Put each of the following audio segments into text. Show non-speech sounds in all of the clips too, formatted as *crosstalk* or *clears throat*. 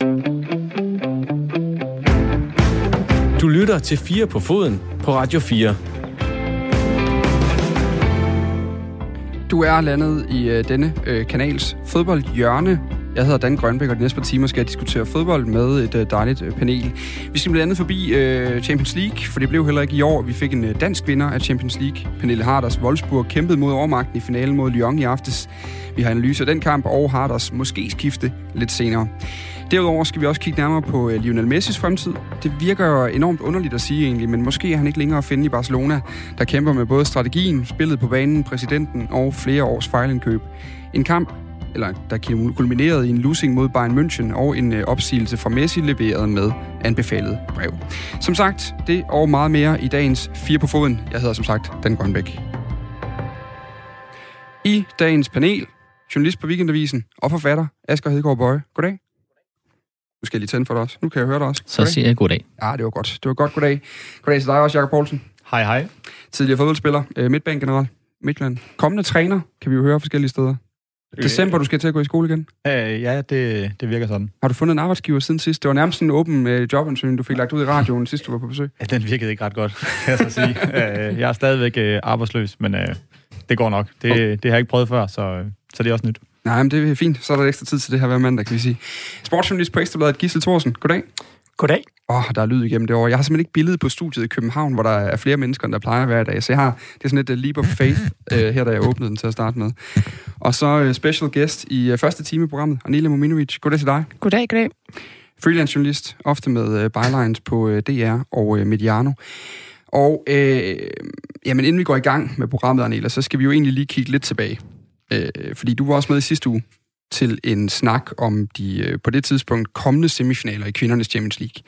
Du lytter til 4 på foden på Radio 4. Du er landet i øh, denne øh, kanals fodboldhjørne. Jeg hedder Dan Grønbæk, og de næste par timer skal jeg diskutere fodbold med et øh, dejligt øh, panel. Vi skal blandt andet forbi øh, Champions League, for det blev heller ikke i år. Vi fik en øh, dansk vinder af Champions League. Pernille Harders Wolfsburg kæmpede mod overmagten i finalen mod Lyon i aftes. Vi har analyse af den kamp, og Harders måske skifte lidt senere. Derudover skal vi også kigge nærmere på øh, Lionel Messis fremtid. Det virker jo enormt underligt at sige egentlig, men måske er han ikke længere at finde i Barcelona, der kæmper med både strategien, spillet på banen, præsidenten og flere års fejlindkøb. En kamp, eller der kulminerede i en losing mod Bayern München og en øh, opsigelse fra Messi leveret med anbefalet brev. Som sagt, det og meget mere i dagens Fire på foden. Jeg hedder som sagt Dan Grønbæk. I dagens panel, journalist på Weekendavisen og forfatter Asger Hedegaard Bøje. Goddag. Nu skal jeg lige tænde for dig også. Nu kan jeg høre dig også. Så siger jeg goddag. Ja, det var godt. Det var godt goddag. Goddag til dig også, Jakob Poulsen. Hej, hej. Tidligere fodboldspiller, øh, midtbanegeneral, Midtland. Kommende træner, kan vi jo høre forskellige steder. Øh, December, du skal til at gå i skole igen? Øh, ja, det, det virker sådan. Har du fundet en arbejdsgiver siden sidst? Det var nærmest en åben øh, jobansøgning, du fik lagt ud i radioen sidst, du var på besøg. Ja, den virkede ikke ret godt, *laughs* kan jeg så sige. øh, jeg er stadigvæk øh, arbejdsløs, men øh, det går nok. Det, okay. det har jeg ikke prøvet før, så, så det er også nyt. Nej, men det er fint. Så er der ekstra tid til det her hver mandag, kan vi sige. Sportsjournalist på Ekstrabladet, Gissel Thorsen. Goddag. Goddag. Åh, oh, der er lyd igennem det år. Jeg har simpelthen ikke billedet på studiet i København, hvor der er flere mennesker, end der plejer at være i dag. Så jeg har, det er sådan et uh, leap of faith, *laughs* uh, her da jeg åbnede den til at starte med. Og så uh, special guest i uh, første time i programmet, Anila Mominovic. Goddag til dig. Goddag, goddag. Freelance journalist, ofte med uh, bylines på uh, DR og uh, Mediano. Og øh, jamen, inden vi går i gang med programmet, Anela, så skal vi jo egentlig lige kigge lidt tilbage. Øh, fordi du var også med i sidste uge til en snak om de øh, på det tidspunkt kommende semifinaler i kvindernes Champions League.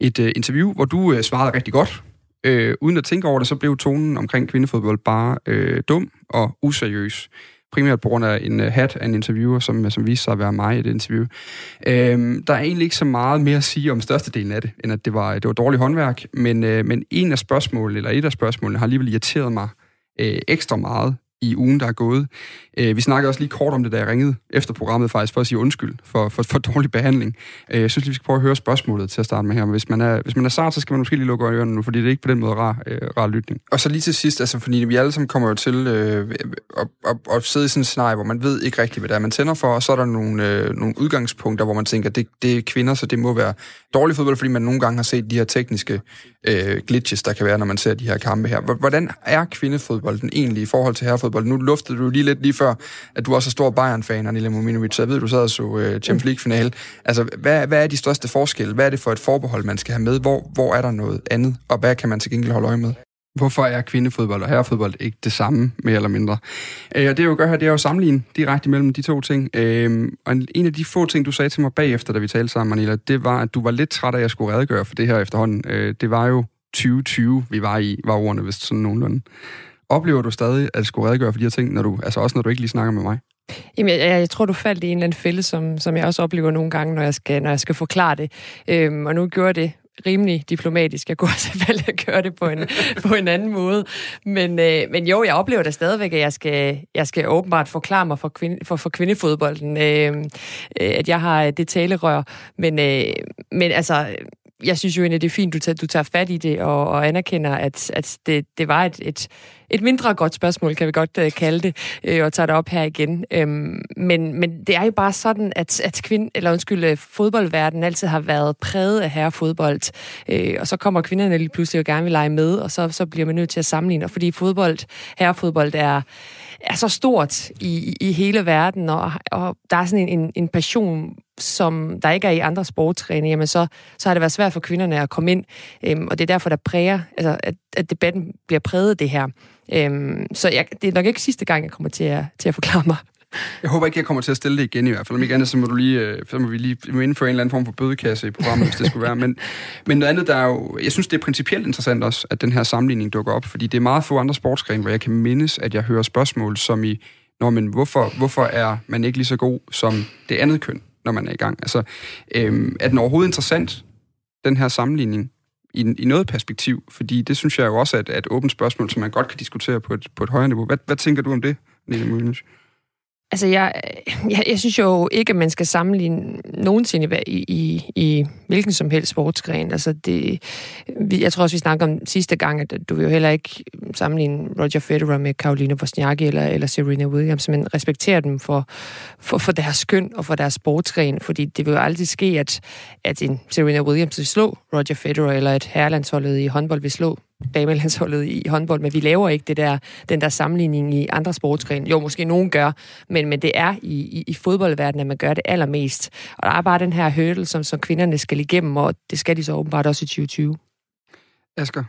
Et øh, interview, hvor du øh, svarede rigtig godt. Øh, uden at tænke over det, så blev tonen omkring kvindefodbold bare øh, dum og useriøs. Primært på grund af en øh, hat af en interviewer, som, øh, som viste sig at være mig i det interview. Øh, der er egentlig ikke så meget mere at sige om størstedelen af det, end at det var, det var dårligt håndværk. Men, øh, men en af spørgsmålene, eller et af spørgsmålene, har alligevel irriteret mig øh, ekstra meget i ugen, der er gået. Øh, vi snakkede også lige kort om det, da jeg ringede efter programmet faktisk, for at sige undskyld for, for, for dårlig behandling. Øh, jeg synes lige, vi skal prøve at høre spørgsmålet til at starte med her. Men hvis man er, hvis man er sart, så skal man måske lige lukke ørerne nu, fordi det er ikke på den måde rar, øh, rar lytning. Og så lige til sidst, altså fordi vi alle sammen kommer jo til øh, at, at, at sidde i sådan en scenarie, hvor man ved ikke rigtigt, hvad det er, man tænder for, og så er der nogle, øh, nogle udgangspunkter, hvor man tænker, det, det er kvinder, så det må være dårlig fodbold, fordi man nogle gange har set de her tekniske øh, glitches, der kan være, når man ser de her kampe her. Hvordan er kvindefodbolden egentlig i forhold til herrefodbold? Nu luftede du lige lidt lige før, at du også er stor Bayern-fan, Anila Mominovic, så jeg ved, du sad og så uh, Champions League-finale. Altså, hvad, hvad er de største forskelle? Hvad er det for et forbehold, man skal have med? Hvor, hvor er der noget andet? Og hvad kan man til gengæld holde øje med? Hvorfor er kvindefodbold og herrefodbold ikke det samme, mere eller mindre? Øh, og det, jeg jo gør her, det er jo sammenligne direkte mellem de to ting. Øh, og en af de få ting, du sagde til mig bagefter, da vi talte sammen, Manila, det var, at du var lidt træt af, at jeg skulle redegøre for det her efterhånden. Øh, det var jo 2020, vi var i, var ordene vist sådan nogenlunde. Oplever du stadig at skulle redegøre for de her ting, når du, altså også når du ikke lige snakker med mig? Jamen, jeg, jeg tror, du faldt i en eller anden fælde, som, som jeg også oplever nogle gange, når jeg skal, når jeg skal forklare det. Øhm, og nu gjorde det rimelig diplomatisk. Jeg kunne *laughs* også vælge at gøre det på en, på en anden måde. Men, øh, men jo, jeg oplever da stadigvæk, at jeg skal, jeg skal åbenbart forklare mig for, kvinde, for, for kvindefodbolden, øh, øh at jeg har det talerør. Men, øh, men altså, jeg synes jo egentlig, det er fint, du tager, du tager fat i det og, og anerkender, at, at det, det var et, et, et mindre godt spørgsmål, kan vi godt uh, kalde det, uh, og tager det op her igen. Um, men, men det er jo bare sådan, at, at kvind, eller undskyld, øh, fodboldverdenen altid har været præget af herrefodbold, uh, og så kommer kvinderne lige pludselig og gerne vil lege med, og så, så bliver man nødt til at sammenligne, og fordi fodbold, herrefodbold er er så stort i, i hele verden, og, og der er sådan en, en, en passion, som der ikke er i andre sportsgrene, jamen så, så har det været svært for kvinderne at komme ind, øhm, og det er derfor, der præger, altså, at, at debatten bliver præget af det her. Øhm, så jeg, det er nok ikke sidste gang, jeg kommer til at, til at forklare mig. Jeg håber ikke, jeg kommer til at stille det igen i hvert fald. Om ikke andet, så må, du lige, øh, så må vi lige indføre en eller anden form for bødekasse i programmet, hvis det skulle være. Men, men noget andet, der er jo... Jeg synes, det er principielt interessant også, at den her sammenligning dukker op, fordi det er meget få andre sportsgrene, hvor jeg kan mindes, at jeg hører spørgsmål som i, Nå, men hvorfor, hvorfor er man ikke lige så god som det andet køn, når man er i gang? Altså, øhm, er den overhovedet interessant, den her sammenligning? i, i noget perspektiv, fordi det synes jeg jo også er et, et åbent spørgsmål, som man godt kan diskutere på et, på et højere niveau. Hvad, hvad tænker du om det, Nina Mulens? Altså, jeg, jeg, jeg synes jo ikke, at man skal sammenligne nogensinde i, i, i hvilken som helst sportsgren. Altså, det, jeg tror også, vi snakker om sidste gang, at du vil jo heller ikke sammenligne Roger Federer med Karolina Wozniacki eller, eller Serena Williams, men respekterer dem for, for, for deres skøn og for deres sportsgren, fordi det vil jo aldrig ske, at, at en Serena Williams vil slå Roger Federer, eller at herrelandsholdet i håndbold vil slå damelandsholdet i håndbold, men vi laver ikke det der, den der sammenligning i andre sportsgrene. Jo, måske nogen gør, men, men det er i, i, i fodboldverdenen, at man gør det allermest. Og der er bare den her hurdle, som, som kvinderne skal igennem, og det skal de så åbenbart også i 2020. Asger?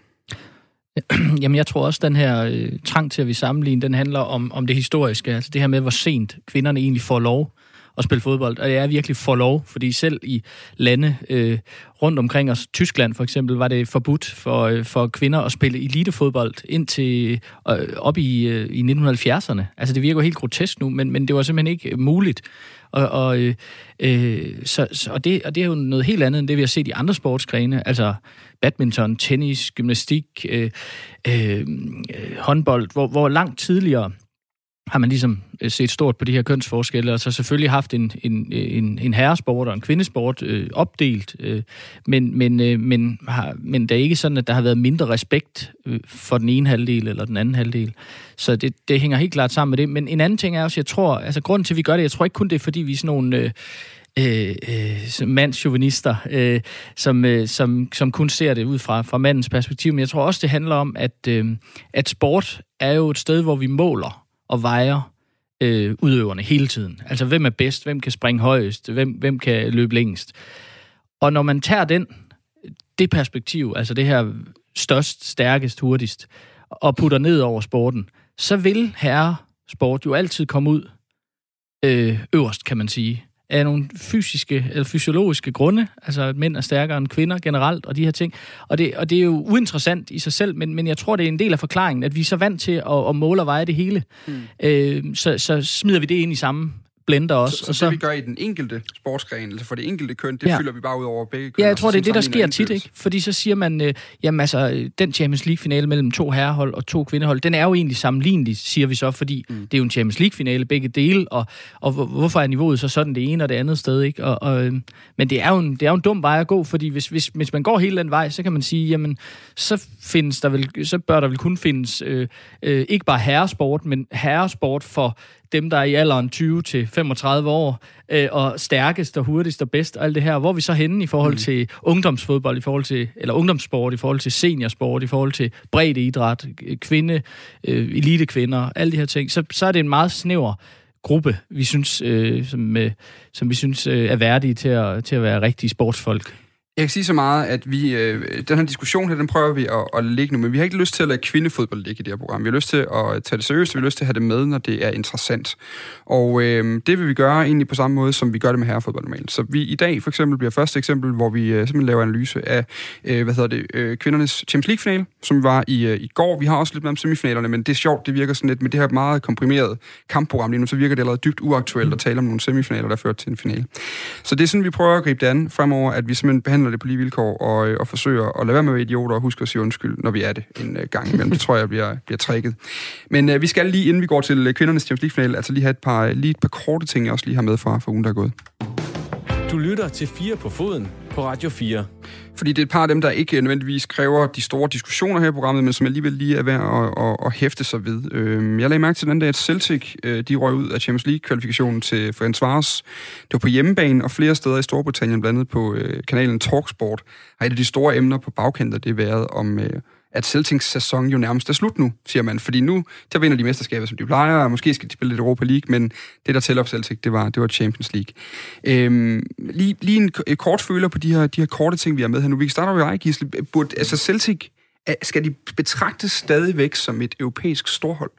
*clears throat* Jamen, jeg tror også, at den her øh, trang til at vi sammenligne, den handler om, om det historiske. Altså det her med, hvor sent kvinderne egentlig får lov at spille fodbold. Og det er virkelig for lov, fordi selv i lande øh, rundt omkring os, Tyskland for eksempel, var det forbudt for, øh, for kvinder at spille elitefodbold indtil øh, op i, øh, i 1970'erne. Altså det virker helt grotesk nu, men, men det var simpelthen ikke muligt. Og, og, øh, øh, så, så, og, det, og det er jo noget helt andet end det, vi har set i andre sportsgrene. Altså badminton, tennis, gymnastik, øh, øh, håndbold, hvor, hvor langt tidligere har man ligesom øh, set stort på de her kønsforskelle, og så selvfølgelig haft en, en, en, en herresport og en kvindesport øh, opdelt, øh, men, men, øh, men, har, men det er ikke sådan, at der har været mindre respekt øh, for den ene halvdel eller den anden halvdel. Så det, det hænger helt klart sammen med det. Men en anden ting er også, jeg tror, altså grunden til, at vi gør det, jeg tror ikke kun det er, fordi vi er sådan nogle... Øh, øh, øh, mandsjuvenister, øh, som, øh, som, som kun ser det ud fra, fra mandens perspektiv. Men jeg tror også, det handler om, at, øh, at sport er jo et sted, hvor vi måler og vejer øh, udøverne hele tiden. Altså, hvem er bedst? Hvem kan springe højest? Hvem, hvem kan løbe længst? Og når man tager den, det perspektiv, altså det her størst, stærkest, hurtigst, og putter ned over sporten, så vil herre sport jo altid komme ud øh, øverst, kan man sige af nogle fysiske eller fysiologiske grunde, altså at mænd er stærkere end kvinder generelt, og de her ting. Og det, og det er jo uinteressant i sig selv, men, men jeg tror, det er en del af forklaringen, at vi er så vant til at, at måle og veje det hele. Mm. Øh, så, så smider vi det ind i samme blender også. Så, så, og så det, vi gør i den enkelte sportsgren, altså for det enkelte køn, det ja. fylder vi bare ud over begge køn. Ja, jeg tror, det er det, der sker tit, ikke? Fordi så siger man, øh, jamen altså, den Champions League-finale mellem to herrehold og to kvindehold, den er jo egentlig sammenlignelig, siger vi så, fordi mm. det er jo en Champions League-finale begge dele, og, og hvorfor er niveauet så sådan det ene og det andet sted, ikke? Og, og, øh, men det er, jo en, det er jo en dum vej at gå, fordi hvis, hvis, hvis man går hele den vej, så kan man sige, jamen, så, findes der vel, så bør der vel kun findes øh, øh, ikke bare herresport, men herresport for dem, der er i alderen 20 til 35 år, øh, og stærkest og hurtigst og bedst og alt det her. Hvor er vi så henne i forhold mm. til ungdomsfodbold, i forhold til, eller ungdomssport, i forhold til seniorsport, i forhold til bred idræt, kvinde, øh, elitekvinder, alle de her ting. Så, så er det en meget snæver gruppe, vi synes, øh, som, øh, som vi synes øh, er værdige til at, til at være rigtige sportsfolk. Jeg kan sige så meget, at vi, øh, den her diskussion her, den prøver vi at, at lægge nu, men vi har ikke lyst til at lade kvindefodbold ligge i det her program. Vi har lyst til at tage det seriøst, vi har lyst til at have det med, når det er interessant. Og øh, det vil vi gøre egentlig på samme måde, som vi gør det med herrefodbold normalt. Så vi i dag for eksempel bliver første eksempel, hvor vi øh, simpelthen laver analyse af, øh, hvad hedder det, øh, kvindernes Champions League-finale, som var i, øh, i går. Vi har også lidt med om semifinalerne, men det er sjovt, det virker sådan lidt, med det her meget komprimeret kampprogram lige nu, så virker det allerede dybt uaktuelt at tale om nogle semifinaler, der fører til en finale. Så det er sådan, vi prøver at gribe det an fremover, at vi simpelthen behandler det på lige vilkår og, øh, og forsøger at lade være med at være idioter og huske at sige undskyld, når vi er det en øh, gang imellem. Det tror jeg bliver, bliver trækket. Men uh, vi skal lige, inden vi går til øh, kvindernes Champions League-final, altså lige have et par, lige et par korte ting, jeg også lige har med fra, fra ugen, der er gået. Du lytter til 4 på foden på Radio 4. Fordi det er et par af dem, der ikke nødvendigvis kræver de store diskussioner her i programmet, men som alligevel lige er værd at, at, at hæfte sig ved. Øhm, jeg lagde mærke til den dag, at Celtic øh, de røg ud af Champions League-kvalifikationen til Ferencvaros. Det var på hjemmebane, og flere steder i Storbritannien, blandt andet på øh, kanalen Talksport, har et af de store emner på bagkanten, det været om øh, at Celtics sæson jo nærmest er slut nu, siger man. Fordi nu, der vinder de mesterskaber, som de plejer, og måske skal de spille lidt Europa League, men det, der tæller for Celtic, det var, det var Champions League. Øhm, lige, lige en, en kort føler på de her, de her korte ting, vi har med her nu. Vi kan starte med dig, Gisle. Burde, altså Celtic, skal de betragtes stadigvæk som et europæisk storhold?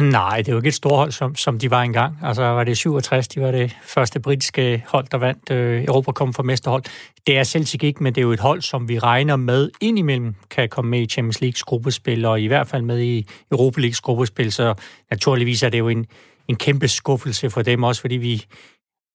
Nej, det er jo ikke et storhold, som, som de var engang. Altså var det 67, de var det første britiske hold, der vandt øh, Europa kom for mesterhold. Det er Celtic ikke, men det er jo et hold, som vi regner med indimellem kan komme med i Champions Leagues gruppespil, og i hvert fald med i Europa Leagues gruppespil, så naturligvis er det jo en, en kæmpe skuffelse for dem også, fordi vi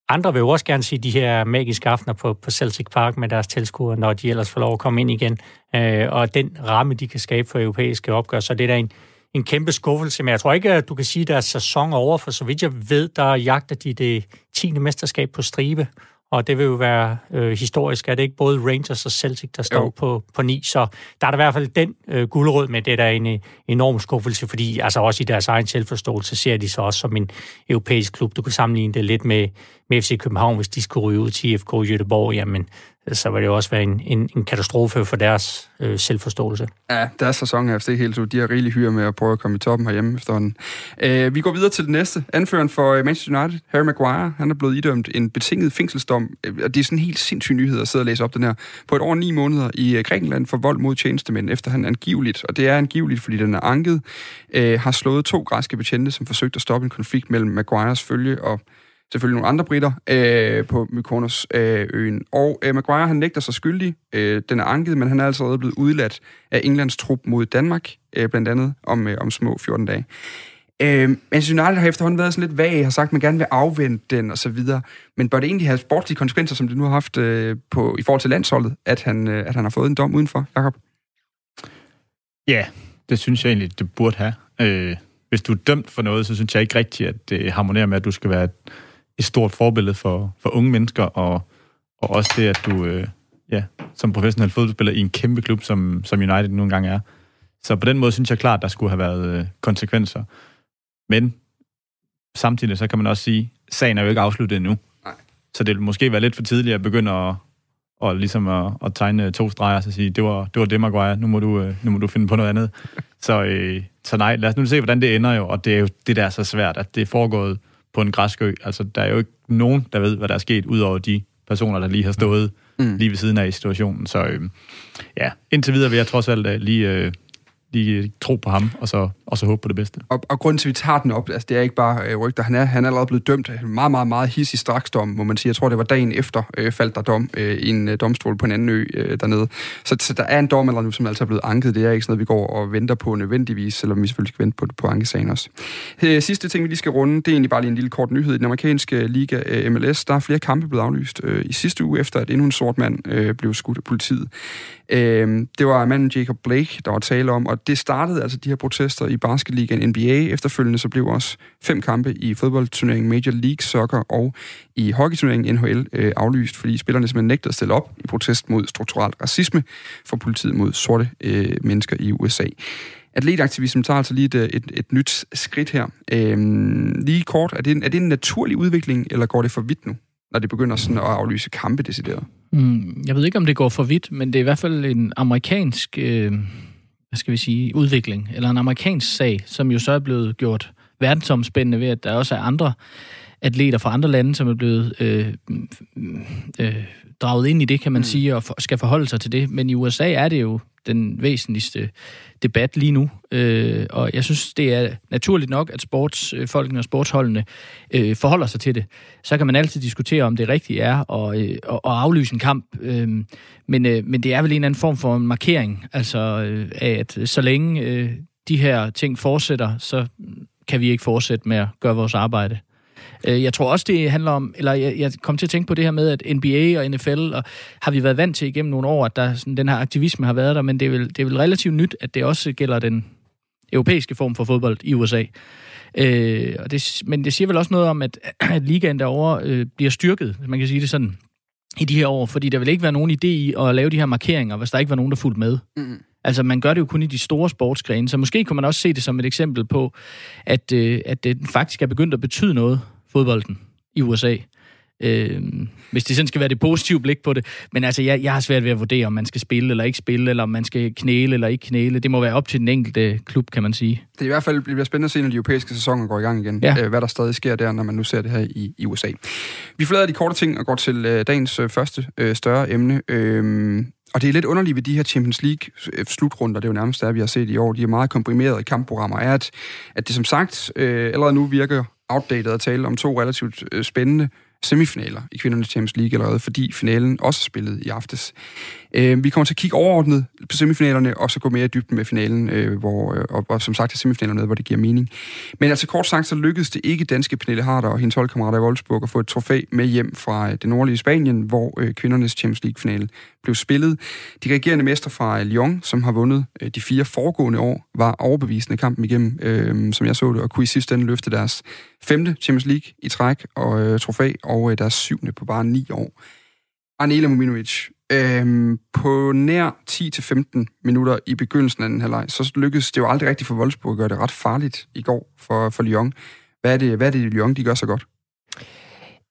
andre vil jo også gerne se de her magiske aftener på, på Celtic Park med deres tilskuere, når de ellers får lov at komme ind igen, øh, og den ramme, de kan skabe for europæiske opgør, så det er da en, en kæmpe skuffelse, men jeg tror ikke, at du kan sige, at deres sæson er over, for så vidt jeg ved, der jagter de det 10. mesterskab på stribe, og det vil jo være øh, historisk, at det ikke både Rangers og Celtic, der står på, på ni, så der er der i hvert fald den øh, guldråd med, det der er en enorm skuffelse, fordi altså også i deres egen selvforståelse ser de så også som en europæisk klub. Du kan sammenligne det lidt med, med FC København, hvis de skulle ryge ud til IFK Göteborg, jamen så vil det jo også være en, en, en katastrofe for deres øh, selvforståelse. Ja, deres sæson er det helt så. De har rigelig hyre med at prøve at komme i toppen herhjemme efterhånden. Øh, vi går videre til det næste. Anføreren for øh, Manchester United, Harry Maguire, han er blevet idømt en betinget fængselsdom. Øh, og det er sådan en helt sindssyg nyhed at sidde og læse op den her. På et år ni måneder i øh, Grækenland for vold mod tjenestemænd, efter han angiveligt, og det er angiveligt, fordi den er anket, øh, har slået to græske betjente, som forsøgte at stoppe en konflikt mellem Maguires følge og selvfølgelig nogle andre britter øh, på Mykonos-øen. Øh, og øh, Maguire, han nægter sig skyldig. Øh, den er anket, men han er altså blevet udladt af Englands trup mod Danmark, øh, blandt andet om, øh, om små 14 dage. Øh, Manchester United har efterhånden været sådan lidt vag, har sagt, at man gerne vil afvente den og så videre. Men bør det egentlig have sportslige konsekvenser, som det nu har haft øh, på, i forhold til landsholdet, at han, øh, at han har fået en dom udenfor, Jakob? Ja, det synes jeg egentlig, det burde have. Øh, hvis du er dømt for noget, så synes jeg ikke rigtigt, at det harmonerer med, at du skal være et stort forbillede for, for unge mennesker, og, og også det, at du øh, ja, som professionel fodboldspiller i en kæmpe klub, som, som United nogle gange er. Så på den måde synes jeg klart, der skulle have været øh, konsekvenser. Men samtidig så kan man også sige, at sagen er jo ikke afsluttet endnu. Nej. Så det vil måske være lidt for tidligt at begynde at, og ligesom at, at tegne to streger og sige, det var det, var det Maguire, nu må, du, øh, nu må du finde på noget andet. *laughs* Så, øh, så nej, lad os nu se, hvordan det ender jo, og det er jo det, der er så svært, at det er foregået på en græsk ø. Altså, der er jo ikke nogen, der ved, hvad der er sket, udover de personer, der lige har stået mm. lige ved siden af i situationen. Så øh, ja, indtil videre vil jeg trods alt uh, lige øh, lige tro på ham, og så, og så håbe på det bedste. Og, og grunden til, at vi tager den op, altså det er ikke bare øh, rygter, han er, han er allerede blevet dømt meget, meget, meget hissig straksdom, må man sige. Jeg tror, det var dagen efter øh, faldt der dom øh, i en øh, domstol på en anden ø øh, dernede. Så, så der er en dom eller nu, som altså er blevet anket. Det er ikke sådan noget, vi går og venter på nødvendigvis, selvom vi selvfølgelig skal vente på, på ankesagen også. Øh, sidste ting, vi lige skal runde, det er egentlig bare lige en lille kort nyhed. I den amerikanske øh, liga øh, MLS, der er flere kampe blevet aflyst øh, i sidste uge, efter at endnu en sort mand øh, blev skudt af politiet. Øh, det var manden Jacob Blake, der var tale om, og det startede altså de her protester i basketligaen NBA. Efterfølgende så blev også fem kampe i fodboldturneringen Major League Soccer og i hockeyturneringen NHL øh, aflyst, fordi spillerne simpelthen nægtede at stille op i protest mod strukturel racisme for politiet mod sorte øh, mennesker i USA. Atletaktivismen tager altså lige et, øh, et, et nyt skridt her. Øhm, lige kort, er det, en, er det en naturlig udvikling, eller går det for vidt nu, når det begynder sådan at aflyse kampe decideret? Mm, jeg ved ikke, om det går for vidt, men det er i hvert fald en amerikansk øh, hvad skal vi sige, udvikling, eller en amerikansk sag, som jo så er blevet gjort verdensomspændende ved, at der også er andre atleter fra andre lande, som er blevet øh, øh, draget ind i det, kan man mm. sige, og for, skal forholde sig til det. Men i USA er det jo den væsentligste debat lige nu. Øh, og jeg synes, det er naturligt nok, at sportsfolkene øh, og sportsholdene øh, forholder sig til det. Så kan man altid diskutere, om det rigtige er at, øh, at aflyse en kamp. Øh, men, øh, men det er vel en eller anden form for en markering, altså øh, at så længe øh, de her ting fortsætter, så kan vi ikke fortsætte med at gøre vores arbejde. Øh, jeg tror også, det handler om, eller jeg, jeg kom til at tænke på det her med, at NBA og NFL og har vi været vant til igennem nogle år, at der, sådan, den her aktivisme har været der, men det er, vel, det er vel relativt nyt, at det også gælder den europæiske form for fodbold i USA. Øh, og det, men det siger vel også noget om, at, *clears throat* at ligaen derovre øh, bliver styrket, man kan sige det sådan, i de her år, fordi der vil ikke være nogen idé i at lave de her markeringer, hvis der ikke var nogen, der fulgte med. Mm. Altså, man gør det jo kun i de store sportsgrene, så måske kunne man også se det som et eksempel på, at, øh, at det faktisk er begyndt at betyde noget fodbolden i USA. Øh, hvis det sådan skal være det positive blik på det. Men altså, jeg, jeg har svært ved at vurdere, om man skal spille eller ikke spille, eller om man skal knæle eller ikke knæle. Det må være op til den enkelte klub, kan man sige. Det er i hvert fald bliver spændende at se, når de europæiske sæsoner går i gang igen. Ja. Øh, hvad der stadig sker der, når man nu ser det her i, i USA. Vi forlader de korte ting og går til øh, dagens øh, første øh, større emne. Øh, og det er lidt underligt ved de her Champions League-slutrunder, det er jo nærmest det, vi har set i år. De er meget komprimerede kampprogrammer, er, at, at det som sagt øh, allerede nu virker outdated at tale om to relativt øh, spændende semifinaler i kvindernes Champions League allerede, fordi finalen også er spillet i aftes. Øh, vi kommer til at kigge overordnet på semifinalerne, og så gå mere i dybden med finalen, øh, hvor, øh, og, og som sagt er semifinalerne med, hvor det giver mening. Men altså kort sagt, så lykkedes det ikke danske Pernille Harder og hendes holdkammerater i Wolfsburg at få et trofæ med hjem fra øh, det nordlige Spanien, hvor øh, kvindernes Champions League-finale blev spillet. De regerende mester fra øh, Lyon, som har vundet øh, de fire foregående år, var overbevisende kampen igennem, øh, som jeg så det, og kunne i sidste ende løfte deres femte Champions League i træk og øh, trofæ, og øh, deres syvende på bare ni år. Anela Muminovic, Øhm, på nær 10-15 minutter i begyndelsen af den her leg, så lykkedes det jo aldrig rigtigt for Wolfsburg at gøre det ret farligt i går for, for Lyon. Hvad er det, hvad er det Lyon, de gør så godt?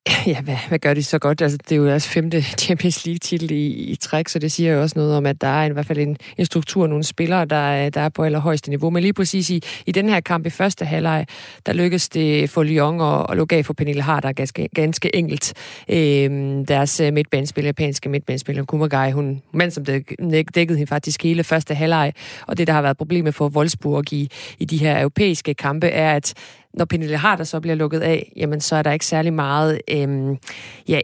*laughs* Ja, hvad, hvad gør de så godt? Altså, det er jo deres femte *laughs* Champions League-titel i, i træk, så det siger jo også noget om, at der er i hvert fald en, en struktur, nogle spillere, der, øh, der er på allerhøjeste niveau. Men lige præcis i, i den her kamp i første halvleg, der lykkedes det for Lyon at, at lukke af for Pernille Harder ganske, ganske enkelt. Øhm, deres øh, midtbanespiller, japanske midtbanespiller, Kumagai, hun, mand som dæk, dækkede hende faktisk hele første halvleg. Og det, der har været problemet for Wolfsburg i, i de her europæiske kampe, er, at når Pernille Harder så bliver lukket af, jamen så er der ikke særlig meget øhm, ja,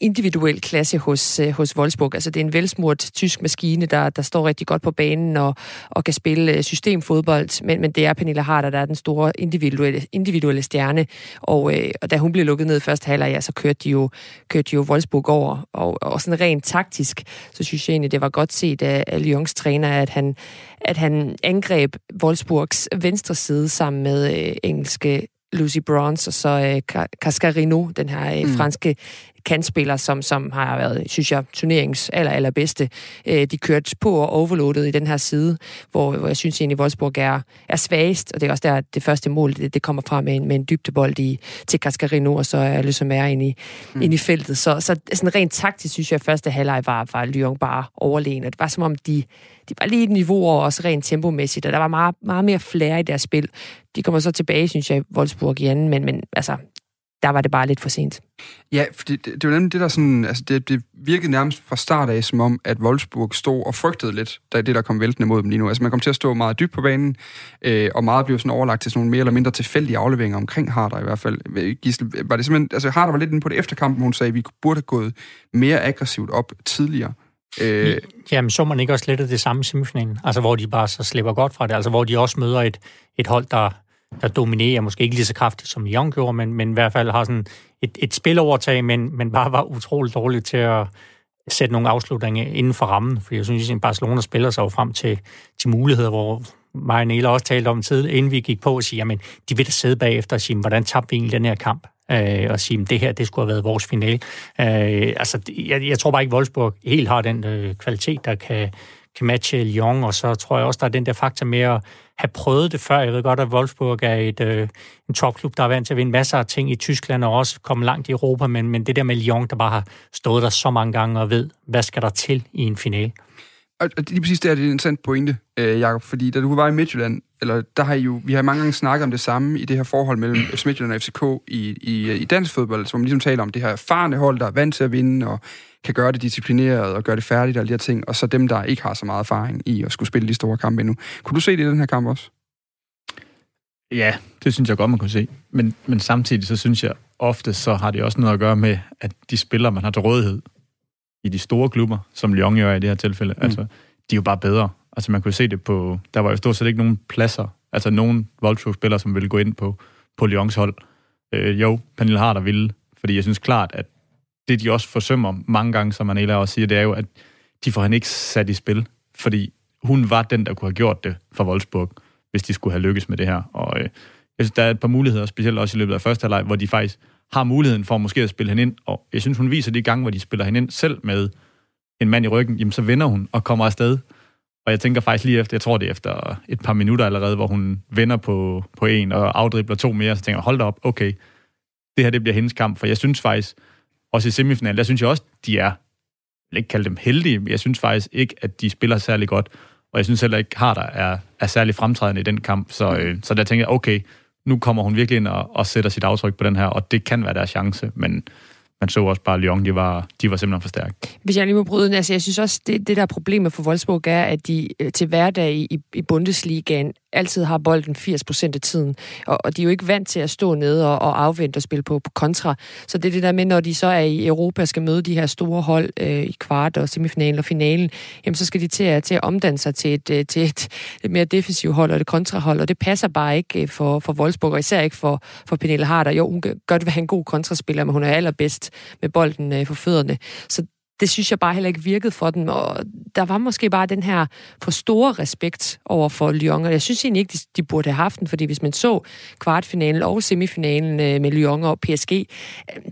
individuel klasse hos, øh, hos Wolfsburg. Altså det er en velsmurt tysk maskine, der, der står rigtig godt på banen og, og kan spille øh, systemfodbold, men, men det er Pernille Harder, der er den store individuelle, individuelle stjerne. Og, øh, og da hun blev lukket ned i første halvleg, ja, så kørte de jo, kørte de jo Wolfsburg over. Og, og sådan rent taktisk, så synes jeg egentlig, det var godt set af, af Lyons træner, at han, at han angreb Wolfsburgs venstre side sammen med øh, engelske Lucy Bronze og så øh, Cascarino, den her øh, mm. franske kantspiller, som, som har været, synes jeg, turneringens aller, allerbedste. Øh, de kørte på og overloadet i den her side, hvor, hvor jeg synes egentlig, Wolfsburg er, er svagest, og det er også der, det første mål, det, det kommer fra med en, med en dybdebold i, til Cascarino, og så er ligesom er ind i, mm. ind i feltet. Så, så sådan rent taktisk, synes jeg, at første halvleg var, var Lyon bare overlegen, og det var som om, de, de var lige et niveau over, også rent tempomæssigt, og der var meget, meget mere flere i deres spil. De kommer så tilbage, synes jeg, Wolfsburg i anden, men, men altså, der var det bare lidt for sent. Ja, for det, det, det var nemlig det, der sådan, altså det, det virkede nærmest fra start af, som om, at Wolfsburg stod og frygtede lidt, da det, der kom væltende mod dem lige nu. Altså man kom til at stå meget dybt på banen, øh, og meget blev sådan overlagt til sådan nogle mere eller mindre tilfældige afleveringer omkring Harder i hvert fald. Gisle, var det simpelthen, altså Harder var lidt inde på det efterkampen, hun sagde, at vi burde have gået mere aggressivt op tidligere. Øh, Jamen, så man ikke også lidt af det samme i semifinalen? Altså, hvor de bare så slipper godt fra det. Altså, hvor de også møder et, et hold, der der dominerer, måske ikke lige så kraftigt som Lyon gjorde, men, men i hvert fald har sådan et, et spilovertag, men, men bare var utroligt dårligt til at sætte nogle afslutninger inden for rammen, for jeg synes, at Barcelona spiller sig jo frem til, til muligheder, hvor mig og også talte om tid, inden vi gik på og sige, jamen, de vil da sidde bagefter og sige, hvordan tabte vi egentlig den her kamp? Øh, og sige, at det her, det skulle have været vores finale. Øh, altså, jeg, jeg tror bare ikke, Wolfsburg helt har den øh, kvalitet, der kan, kan matche Lyon, og så tror jeg også, der er den der faktor med at have prøvet det før. Jeg ved godt, at Wolfsburg er et, øh, en topklub, der er vant til at vinde masser af ting i Tyskland og også komme langt i Europa, men, men det der med Lyon, der bare har stået der så mange gange og ved, hvad skal der til i en finale. Og lige præcis det er det en interessant pointe, øh, Jacob, fordi da du var i Midtjylland, eller der har I jo, vi har mange gange snakket om det samme i det her forhold mellem Midtjylland og FCK i, i, øh, i dansk fodbold, som man ligesom taler om det her erfarne hold, der er vant til at vinde, og kan gøre det disciplineret og gøre det færdigt og alle de her ting, og så dem, der ikke har så meget erfaring i at skulle spille de store kampe endnu. Kunne du se det i den her kamp også? Ja, det synes jeg godt, man kunne se. Men, men samtidig så synes jeg ofte, så har det også noget at gøre med, at de spillere, man har til rådighed i de store klubber, som Lyon gør i det her tilfælde, mm. altså, de er jo bare bedre. Altså man kunne se det på, der var jo stort set ikke nogen pladser, altså nogen Wolfsburg-spillere, som ville gå ind på, på Lyons hold. Øh, jo, Pernille Harder ville, fordi jeg synes klart, at det, de også forsømmer mange gange, som Manela også siger, det er jo, at de får han ikke sat i spil, fordi hun var den, der kunne have gjort det for Wolfsburg, hvis de skulle have lykkes med det her. Og øh, jeg synes, der er et par muligheder, specielt også i løbet af første halvleg, hvor de faktisk har muligheden for måske at spille hende ind, og jeg synes, hun viser de gange, hvor de spiller hende ind selv med en mand i ryggen, jamen så vender hun og kommer afsted. Og jeg tænker faktisk lige efter, jeg tror det er efter et par minutter allerede, hvor hun vender på, på en og afdribler to mere, så tænker jeg, hold da op, okay, det her det bliver hendes kamp, for jeg synes faktisk, også i semifinalen, der synes jeg også, de er, jeg vil ikke kalde dem heldige, men jeg synes faktisk ikke, at de spiller særlig godt. Og jeg synes heller ikke, Harder er, er særlig fremtrædende i den kamp. Så, øh, så der tænker jeg, okay, nu kommer hun virkelig ind og, og sætter sit aftryk på den her, og det kan være deres chance, men man så også bare, at Lyon, de var, de var simpelthen for stærke. Hvis jeg lige må bryde den, altså jeg synes også, det, det der er problemet for Wolfsburg er, at de øh, til hverdag i, i Bundesligaen altid har bolden 80% af tiden. Og, og de er jo ikke vant til at stå nede og, og afvente og spille på, på kontra. Så det er det der med, når de så er i Europa skal møde de her store hold øh, i kvart og semifinalen og finalen, jamen så skal de til at, til at omdanne sig til et, øh, til et, *laughs* et mere defensivt hold og et kontrahold, og det passer bare ikke øh, for, for Wolfsburg, og især ikke for, for Pernille Harder. Jo, hun kan godt være en god kontraspiller, men hun er allerbedst med bolden øh, for fødderne. Så det synes jeg bare heller ikke virkede for dem, og der var måske bare den her for store respekt over for Lyon, og jeg synes egentlig ikke, de, de burde have haft den, fordi hvis man så kvartfinalen og semifinalen øh, med Lyon og PSG, øh,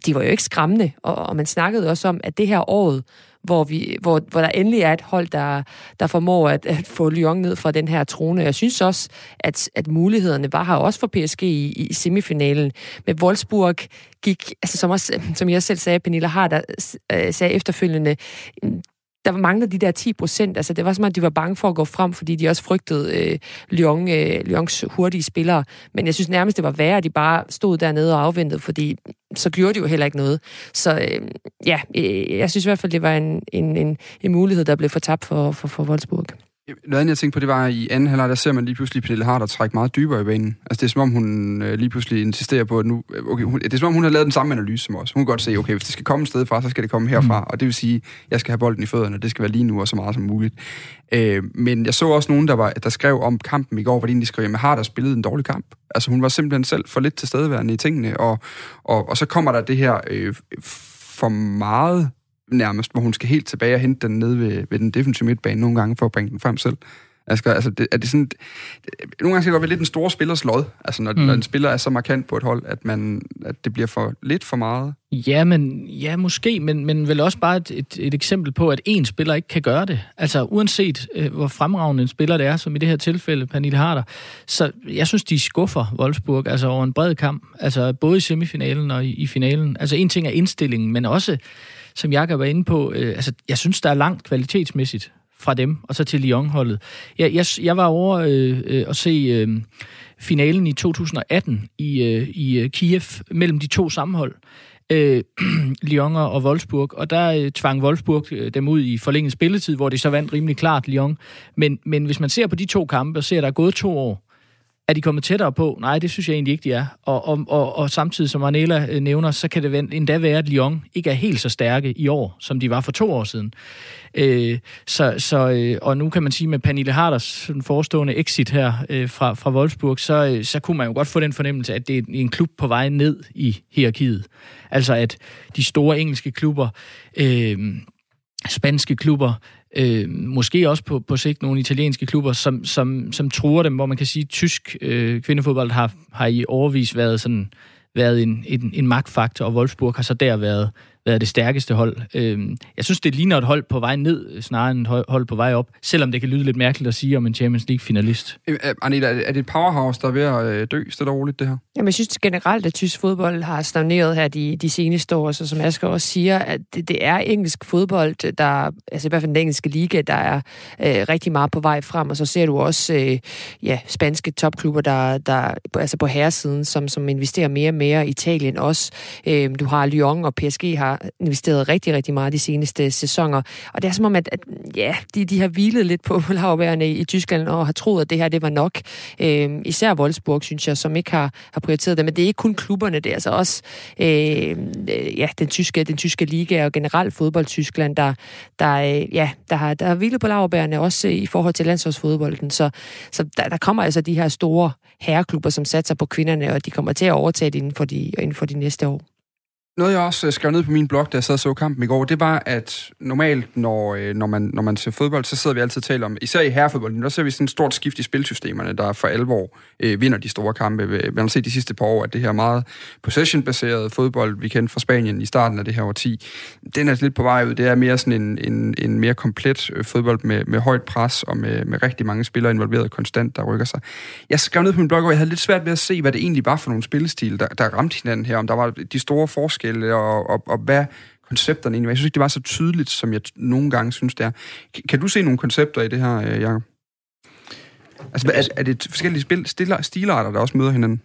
de var jo ikke skræmmende, og, og man snakkede også om, at det her året, hvor, vi, hvor, hvor der endelig er et hold, der, der formår at, at få Lyon ned fra den her trone. Jeg synes også, at, at mulighederne var her også for PSG i, i semifinalen. Med Wolfsburg gik, altså som, også, som jeg selv sagde, Pernille Harder øh, sagde efterfølgende, der manglede de der 10 procent. Altså, det var som om, de var bange for at gå frem, fordi de også frygtede øh, Lyon, øh, Lyons hurtige spillere. Men jeg synes nærmest, det var værre, at de bare stod dernede og afventede, fordi så gjorde de jo heller ikke noget. Så øh, ja, øh, jeg synes i hvert fald, det var en, en, en, en mulighed, der blev fortabt for, for, for Wolfsburg. Noget andet, jeg tænkte på, det var, at i anden halvleg, der ser man lige pludselig Pernille Harder trække meget dybere i banen. Altså, det er som om, hun øh, lige pludselig insisterer på, at nu... Okay, hun, det er som om, hun har lavet den samme analyse som os. Hun kan godt se, okay, hvis det skal komme et sted fra, så skal det komme herfra. Mm. Og det vil sige, jeg skal have bolden i fødderne, og det skal være lige nu og så meget som muligt. Øh, men jeg så også nogen, der, var, der skrev om kampen i går, hvor de skrev, at Harder spillede en dårlig kamp. Altså, hun var simpelthen selv for lidt til stedeværende i tingene, og, og, og så kommer der det her øh, for meget nærmest, hvor hun skal helt tilbage og hente den ned ved, ved den defensive midtbane nogle gange for at bringe den frem selv. Altså, altså det, er det sådan, nogle gange skal det godt være lidt en stor spillers lod, altså når, mm. når en spiller er så markant på et hold, at, man, at det bliver for lidt for meget. Ja, men, ja måske, men, men vel også bare et, et, et eksempel på, at én spiller ikke kan gøre det. Altså uanset øh, hvor fremragende en spiller det er, som i det her tilfælde Pernille Harder, så jeg synes, de skuffer Wolfsburg altså over en bred kamp, altså både i semifinalen og i, i finalen. Altså en ting er indstillingen, men også som Jakob var inde på, øh, altså, jeg synes, der er langt kvalitetsmæssigt fra dem, og så til Lyon-holdet. Jeg, jeg, jeg var over øh, øh, at se øh, finalen i 2018 i, øh, i øh, Kiev mellem de to sammenhold, øh, *clears throat* Lyon og Wolfsburg, og der øh, tvang Wolfsburg øh, dem ud i forlænget spilletid, hvor de så vandt rimelig klart Lyon. Men, men hvis man ser på de to kampe og ser, at der er gået to år, er de kommet tættere på? Nej, det synes jeg egentlig ikke, de er. Og, og, og, og samtidig, som Arnela øh, nævner, så kan det endda være, at Lyon ikke er helt så stærke i år, som de var for to år siden. Øh, så, så, øh, og nu kan man sige, med Pernille Harders forestående exit her øh, fra, fra Wolfsburg, så, øh, så kunne man jo godt få den fornemmelse, at det er en klub på vej ned i hierarkiet. Altså at de store engelske klubber... Øh, spanske klubber, øh, måske også på, på sigt nogle italienske klubber, som, som, som truer dem, hvor man kan sige, at tysk øh, kvindefodbold har, har i overvis været sådan været en, en, en magtfaktor, og Wolfsburg har så der været, været det stærkeste hold. Øh, jeg synes, det ligner et hold på vej ned, snarere end et hold på vej op, selvom det kan lyde lidt mærkeligt at sige om en Champions League-finalist. Øh, Anita, er det et powerhouse, der er ved at øh, dø stille og roligt, det her? Jamen, jeg synes generelt, at tysk fodbold har stagneret her de, de seneste år, så som Asger også siger, at det, det er engelsk fodbold, der, altså i hvert fald den engelske liga, der er øh, rigtig meget på vej frem, og så ser du også øh, ja, spanske topklubber, der, der altså på herresiden, som, som investerer mere og mere. Italien også. Øh, du har Lyon og PSG har investeret rigtig, rigtig meget de seneste sæsoner, og det er som om, at, at ja, de, de har hvilet lidt på lavværende i, i Tyskland og har troet, at det her det var nok. Øh, især Wolfsburg, synes jeg, som ikke har, har prioriteret det. Men det er ikke kun klubberne, det er altså også øh, ja, den, tyske, den tyske liga og generelt fodbold Tyskland, der, der, øh, ja, der, har, der har hvilet på lavbærene, også i forhold til landsholdsfodbolden. Så, så der, der kommer altså de her store herreklubber, som satser på kvinderne, og de kommer til at overtage det inden for de, inden for de næste år. Noget, jeg også øh, skrev ned på min blog, da jeg sad og så kampen i går, det var, at normalt, når, øh, når, man, når man ser fodbold, så sidder vi altid og taler om, især i herrefodbold, der ser vi sådan et stort skift i spilsystemerne, der for alvor øh, vinder de store kampe. Man har set de sidste par år, at det her meget possession-baseret fodbold, vi kendte fra Spanien i starten af det her årti, den er lidt på vej ud. Det er mere sådan en, en, en mere komplet øh, fodbold med, med højt pres og med, med rigtig mange spillere involveret konstant, der rykker sig. Jeg skrev ned på min blog, og jeg havde lidt svært ved at se, hvad det egentlig var for nogle spillestil, der, der ramte hinanden her, om der var de store forskelle forskelle, og, og, og hvad koncepterne egentlig var. Jeg synes ikke, det var så tydeligt, som jeg nogle gange synes, det er. Kan du se nogle koncepter i det her, øh, Jacob? Altså, er, er det forskellige spil, stiller, stilarter, der også møder hinanden?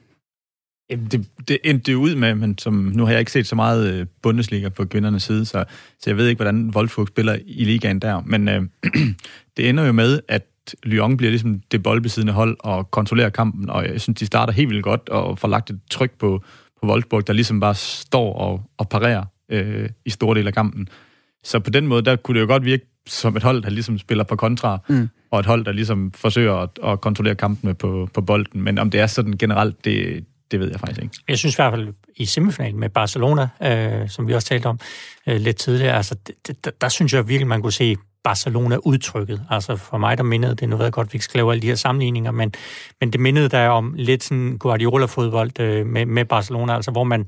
Det, det endte det ud med, men som, nu har jeg ikke set så meget øh, Bundesliga på kvindernes side, så, så jeg ved ikke, hvordan Wolfsburg spiller i ligaen der. Men øh, *clears throat* det ender jo med, at Lyon bliver ligesom det boldbesiddende hold og kontrollerer kampen, og jeg synes, de starter helt vildt godt og får lagt et tryk på Wolfsburg, der ligesom bare står og, og parerer øh, i store dele af kampen. Så på den måde, der kunne det jo godt virke som et hold, der ligesom spiller på kontra, mm. og et hold, der ligesom forsøger at, at kontrollere kampene på, på bolden. Men om det er sådan generelt, det, det ved jeg faktisk ikke. Jeg synes i hvert fald i semifinalen med Barcelona, øh, som vi også talte om øh, lidt tidligere, altså, det, der, der synes jeg virkelig, man kunne se Barcelona udtrykket. Altså for mig, der mindede det, nu ved jeg godt, at vi ikke skal lave alle de her sammenligninger, men, men det mindede der om lidt sådan Guardiola-fodbold øh, med, med Barcelona, altså hvor man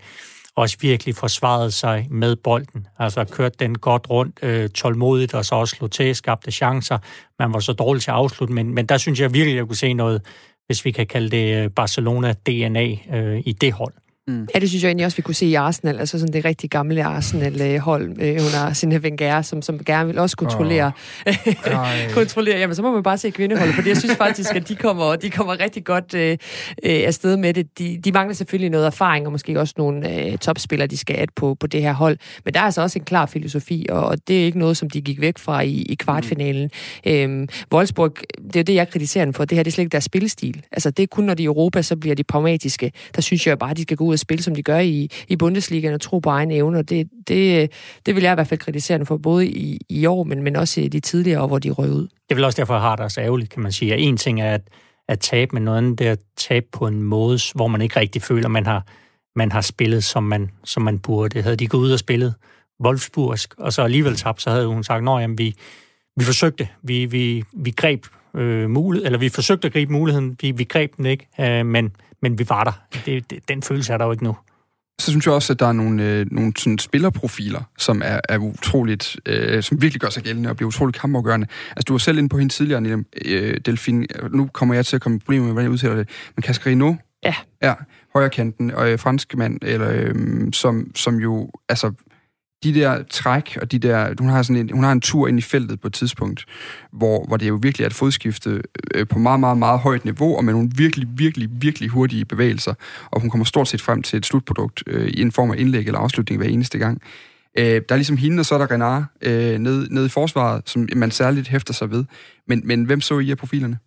også virkelig forsvarede sig med bolden. Altså kørt den godt rundt, øh, tålmodigt, og så også slå til, skabte chancer. Man var så dårlig til at afslutte, men, men der synes jeg virkelig, at jeg kunne se noget, hvis vi kan kalde det øh, Barcelona-DNA øh, i det hold. Mm. Ja, det synes jeg egentlig også, vi kunne se i Arsenal, altså sådan det rigtig gamle Arsenal-hold øh, under Sine Wenger, som, som gerne vil også kontrollere, oh. *laughs* kontrollere. Jamen, så må man bare se kvindeholdet, for jeg synes faktisk, at de kommer, de kommer rigtig godt øh, øh, afsted med det. De, de mangler selvfølgelig noget erfaring, og måske også nogle øh, topspillere, de skal have på, på det her hold. Men der er altså også en klar filosofi, og, og det er ikke noget, som de gik væk fra i, i kvartfinalen. Mm. Øhm, Wolfsburg, det er jo det, jeg kritiserer dem for. Det her det er slet ikke deres spillestil. Altså, det er kun, når de er i Europa, så bliver de pragmatiske. Der synes jeg bare, at de skal gå ud at spille, som de gør i, i Bundesligaen, og tro på egen evner. Det, det, det vil jeg i hvert fald kritisere dem for, både i, i år, men, men også i de tidligere år, hvor de røg ud. Det er vel også derfor, jeg har det så ærgerligt, kan man sige. At en ting er at, at tabe, men noget andet er at tabe på en måde, hvor man ikke rigtig føler, man har, man har spillet, som man, som man burde. Havde de gået ud og spillet Wolfsburgsk, og så alligevel tabt, så havde hun sagt, at vi, vi forsøgte, vi, vi, vi greb øh, mulighed, eller vi forsøgte at gribe muligheden, vi, vi greb den ikke, øh, men men vi var der. Det, det, den følelse er der jo ikke nu. Så synes jeg også, at der er nogle, øh, nogle sådan spillerprofiler, som er, er utroligt, øh, som virkelig gør sig gældende og bliver utroligt kampafgørende. Altså, du var selv inde på hende tidligere, øh, Delfin. Nu kommer jeg til at komme i problemer med, hvordan jeg udtaler det. Men Cascarino, ja. ja højrekanten og øh, franskmand, eller, øh, som, som jo, altså, de der træk, og de der, hun har, sådan en, hun har en tur ind i feltet på et tidspunkt, hvor, hvor det jo virkelig er et fodskifte øh, på meget, meget, meget højt niveau, og med nogle virkelig, virkelig, virkelig hurtige bevægelser, og hun kommer stort set frem til et slutprodukt øh, i en form af indlæg eller afslutning hver eneste gang. Øh, der er ligesom hende, og så er der Renard øh, nede, nede i forsvaret, som man særligt hæfter sig ved. Men, men hvem så I af profilerne?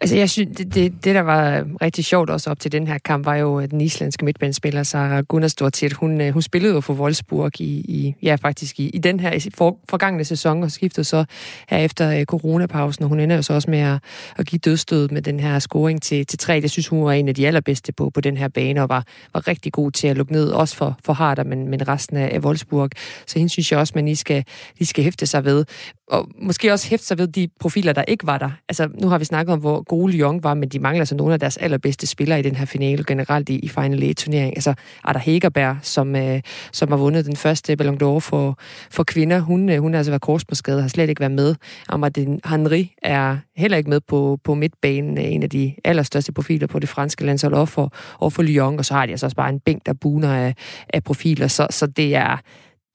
Altså, jeg synes, det, det, det, der var rigtig sjovt også op til den her kamp, var jo den islandske midtbanespiller, Sara Gunnarsdottir. Hun, øh, hun spillede jo for Wolfsburg i, i ja, faktisk i, i den her for, forgangne sæson, og skiftede så her efter øh, coronapausen, og hun ender jo så også med at, at give dødstød med den her scoring til, til tre. Det synes hun var en af de allerbedste på, på den her bane, og var, var rigtig god til at lukke ned, også for, for Harder, men, men resten af, af Wolfsburg. Så hende synes jeg også, man lige skal, lige skal hæfte sig ved. Og måske også hæfte sig ved de profiler, der ikke var der. Altså, nu har vi snakket om, hvor gode Lyon var, men de mangler altså nogle af deres allerbedste spillere i den her finale, generelt i, i Final A-turnering. Altså Ada Hegerberg, som, øh, som har vundet den første Ballon d'Or for, for kvinder, hun, øh, hun har altså været korsmålsskadet, har slet ikke været med. Amadine Henry er heller ikke med på, på midtbanen, øh, en af de allerstørste profiler på det franske landshold, og for, og for Lyon, og så har de altså også bare en bænk, der buner af, af profiler, så, så det er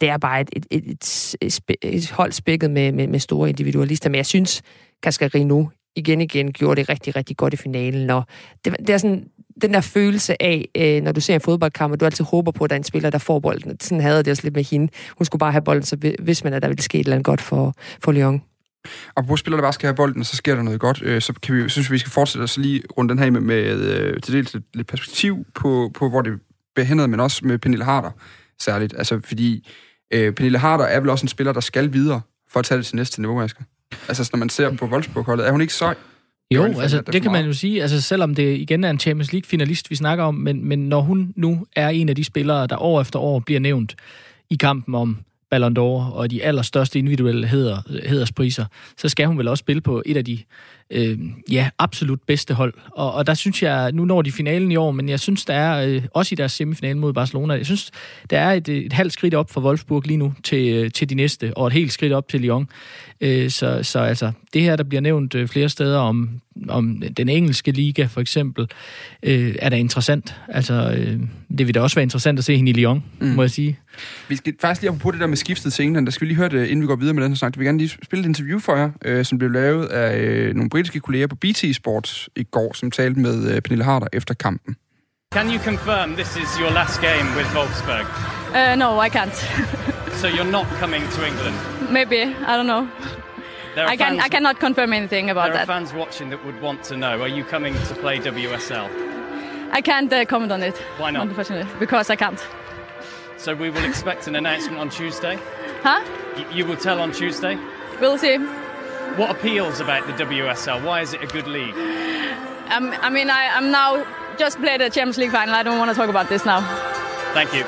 det er bare et, et, et, et, et hold spækket med, med, med store individualister. Men jeg synes, Cascarino igen igen gjorde det rigtig, rigtig godt i finalen. Og det, det er sådan den der følelse af, øh, når du ser en fodboldkamp, og du altid håber på, at der er en spiller, der får bolden. Sådan havde det også lidt med hende. Hun skulle bare have bolden, så hvis man, at der ville ske et eller andet godt for, for Lyon. Og på spiller, der bare skal have bolden, så sker der noget godt. Øh, så kan vi, synes vi, skal fortsætte os lige rundt den her med, med øh, til dels lidt, lidt perspektiv på, på, hvor det bliver men også med Pernille Harder særligt. Altså, fordi øh, Pernille Harder er vel også en spiller, der skal videre for at tage det til næste niveau, Asger. Altså, når man ser på Wolfsburg-holdet, er hun ikke sej? Jo, altså det, det kan man jo sige, altså selvom det igen er en Champions League-finalist, vi snakker om, men, men når hun nu er en af de spillere, der år efter år bliver nævnt i kampen om Ballon d'Or og de allerstørste individuelle heder, hederspriser, så skal hun vel også spille på et af de øh, ja, absolut bedste hold. Og, og der synes jeg, nu når de finalen i år, men jeg synes, der er, øh, også i deres semifinale mod Barcelona, jeg synes, der er et, et halvt skridt op for Wolfsburg lige nu til, øh, til de næste, og et helt skridt op til Lyon. Øh, så, så altså, det her, der bliver nævnt øh, flere steder om, om den engelske liga, for eksempel, øh, er da interessant. Altså, øh, det vil da også være interessant at se hende i Lyon, mm. må jeg sige. Vi skal faktisk lige på det der med skiftet til England. Der skal vi lige høre det, inden vi går videre med den her snak. Vi vil gerne lige spille et interview for jer, øh, som blev lavet af øh, nogle britiske kolleger på BT Sports i går, som talte med øh, Pernille Harder efter kampen. Can you confirm this is your last game with Wolfsburg? Uh, no, I can't. *laughs* so you're not coming to England? Maybe, I don't know. There I can I cannot confirm anything about There are fans watching that would want to know: Are you coming to play WSL? I can't uh, comment on it. Why not? Unfortunately, because I can't. So we will expect an announcement on Tuesday. Huh? Y- you will tell on Tuesday. We'll see. What appeals about the WSL? Why is it a good league? Um, I mean, I, I'm now just played the Champions League final. I don't want to talk about this now. Thank you.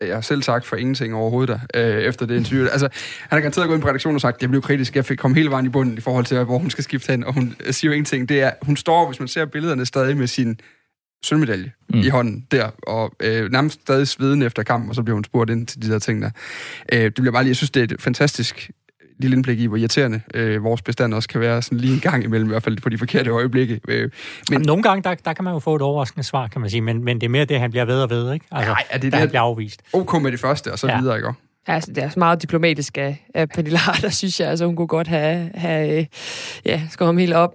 Jeg har selv sagt for ingenting overhovedet der, øh, efter det interview. Altså, han har garanteret gået ind på redaktionen og sagt, det blev kritisk, jeg fik komme hele vejen i bunden i forhold til, hvor hun skal skifte hen, og hun siger jo ingenting. Det er, hun står, hvis man ser billederne, stadig med sin sølvmedalje mm. i hånden der, og øh, nærmest stadig svedende efter kampen, og så bliver hun spurgt ind til de der ting der. Øh, det bliver bare lige, jeg synes, det er et fantastisk lille indblik i, hvor irriterende øh, vores bestand også kan være, sådan lige en gang imellem, i hvert fald på de forkerte øjeblikke. Øh, Men nogle gange, der, der kan man jo få et overraskende svar, kan man sige, men, men det er mere det, han bliver ved og ved, ikke? Altså, Nej, er det da det? han bliver afvist. OK med det første, og så. Ja. videre, ikke? Altså, det er også meget diplomatisk af, af Pernille Harder, *laughs* synes jeg. Altså, hun kunne godt have, have øh, ja, skåret ham helt op,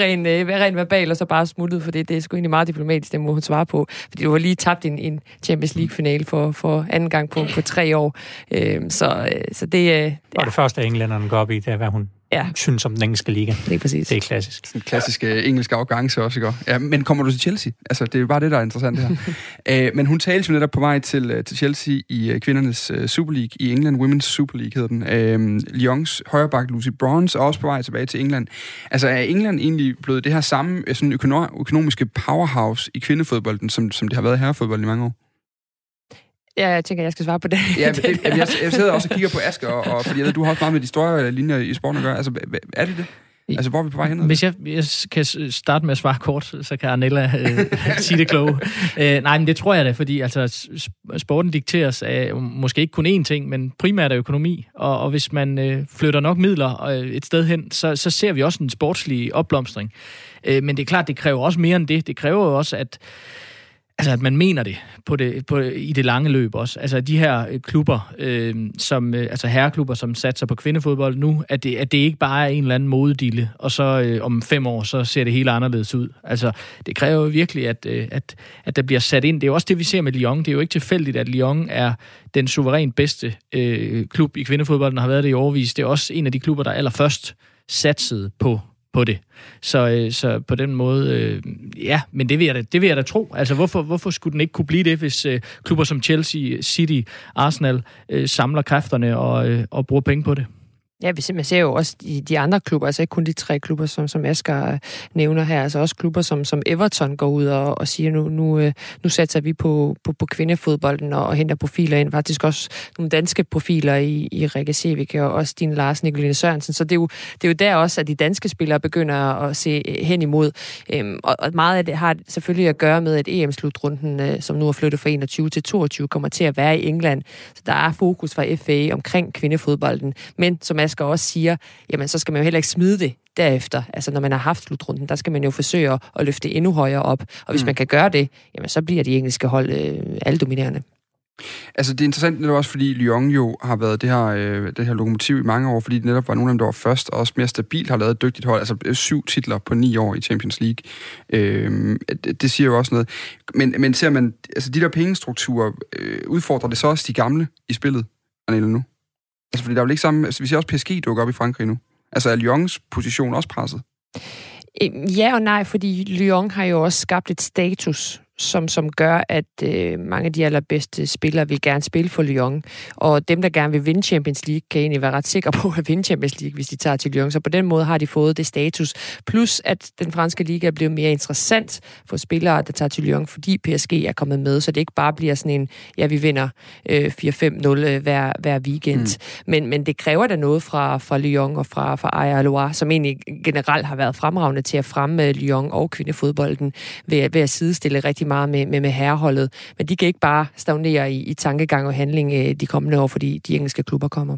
ren, ren verbal, og så bare smuttet, for det, det er sgu egentlig meget diplomatisk, det må hun svare på. Fordi du har lige tabt en, en Champions League-finale for, for anden gang på, på tre år. Øhm, så, øh, så det, øh, Og det første, englænderne går op i, det er, hvad hun Ja. synes om den engelske liga. det er præcis. Det er klassisk. Den klassiske engelske arrogance også, ikke? Ja, men kommer du til Chelsea? Altså, det er jo bare det, der er interessant her. Æ, *laughs* men hun talte jo netop på vej til, øh, til Chelsea i øh, kvindernes uh, Super League, i England Women's Super League hedder den. Æm, Lyons højreback Lucy Bronze er også på vej tilbage til England. Altså, er England egentlig blevet det her samme øh, sådan økono- økonomiske powerhouse i kvindefodbolden, som, som det har været i herrefodbolden i mange år? Ja, jeg tænker, jeg skal svare på det. Ja, men *laughs* det, jeg, jeg sidder også og kigger på Asger, og, og fordi jeg ved, du har også meget med de store linjer i sporten at gøre. Altså, er det det? Altså, hvor er vi på vej hen? Hvis jeg, jeg kan starte med at svare kort, så kan Arnella øh, *laughs* sige det kloge. Øh, nej, men det tror jeg da, fordi altså, sporten dikteres af måske ikke kun én ting, men primært af økonomi. Og, og hvis man øh, flytter nok midler øh, et sted hen, så, så ser vi også en sportslig opblomstring. Øh, men det er klart, det kræver også mere end det. Det kræver jo også, at Altså, at man mener det, på det på, i det lange løb også. Altså, de her øh, klubber, øh, som, øh, altså herreklubber, som satser på kvindefodbold nu, at det, at det ikke bare er en eller anden modedille, og så øh, om fem år, så ser det helt anderledes ud. Altså, det kræver jo virkelig, at, øh, at, at der bliver sat ind. Det er jo også det, vi ser med Lyon. Det er jo ikke tilfældigt, at Lyon er den suverænt bedste øh, klub i kvindefodbolden, den har været det i overvis. Det er også en af de klubber, der allerførst satsede på på det. Så, øh, så på den måde, øh, ja, men det vil, jeg da, det vil jeg da tro. Altså, hvorfor, hvorfor skulle den ikke kunne blive det, hvis øh, klubber som Chelsea, City, Arsenal øh, samler kræfterne og, øh, og bruger penge på det? Ja, vi ser- man ser jo også de, de andre klubber, altså ikke kun de tre klubber, som, som Asger nævner her, altså også klubber som, som Everton går ud og, og siger, nu, nu, øh, nu satser vi på, på, på kvindefodbolden og, og henter profiler ind. Faktisk også nogle danske profiler i, i Rikke Sevik og også din Lars Nicoline Sørensen. Så det er, jo, det er jo der også, at de danske spillere begynder at se hen imod. Øhm, og, og meget af det har selvfølgelig at gøre med, at EM-slutrunden, øh, som nu er flyttet fra 21 til 22, kommer til at være i England. Så der er fokus fra FA omkring kvindefodbolden. Men som Asger også siger, jamen så skal man jo heller ikke smide det derefter. Altså når man har haft slutrunden, der skal man jo forsøge at, løfte endnu højere op. Og hvis mm. man kan gøre det, jamen så bliver de engelske hold øh, aldominerende. Altså, det er interessant netop også, fordi Lyon jo har været det her, øh, det her lokomotiv i mange år, fordi det netop var nogle af dem, der var først, og også mere stabilt har lavet et dygtigt hold. Altså, øh, syv titler på ni år i Champions League. Øh, det, det siger jo også noget. Men, men ser man, altså de der pengestrukturer, øh, udfordrer det så også de gamle i spillet, Arnelle, nu? Altså, fordi der er jo ikke samme... Altså, vi ser også PSG dukke op i Frankrig nu. Altså, er Lyons position også presset? Øh, ja og nej, fordi Lyon har jo også skabt et status, som, som gør, at øh, mange af de allerbedste spillere vil gerne spille for Lyon. Og dem, der gerne vil vinde Champions League, kan egentlig være ret sikre på at vinde Champions League, hvis de tager til Lyon. Så på den måde har de fået det status. Plus, at den franske liga er blevet mere interessant for spillere, der tager til Lyon, fordi PSG er kommet med, så det ikke bare bliver sådan en, ja, vi vinder øh, 4-5-0 øh, hver, hver weekend. Mm. Men, men det kræver da noget fra, fra Lyon og fra, fra Aya Loire, som egentlig generelt har været fremragende til at fremme Lyon og kvindefodbolden ved, ved at sidestille rigtig meget med, med, med herreholdet. Men de kan ikke bare stagnere i, i tankegang og handling øh, de kommende år, fordi de engelske klubber kommer.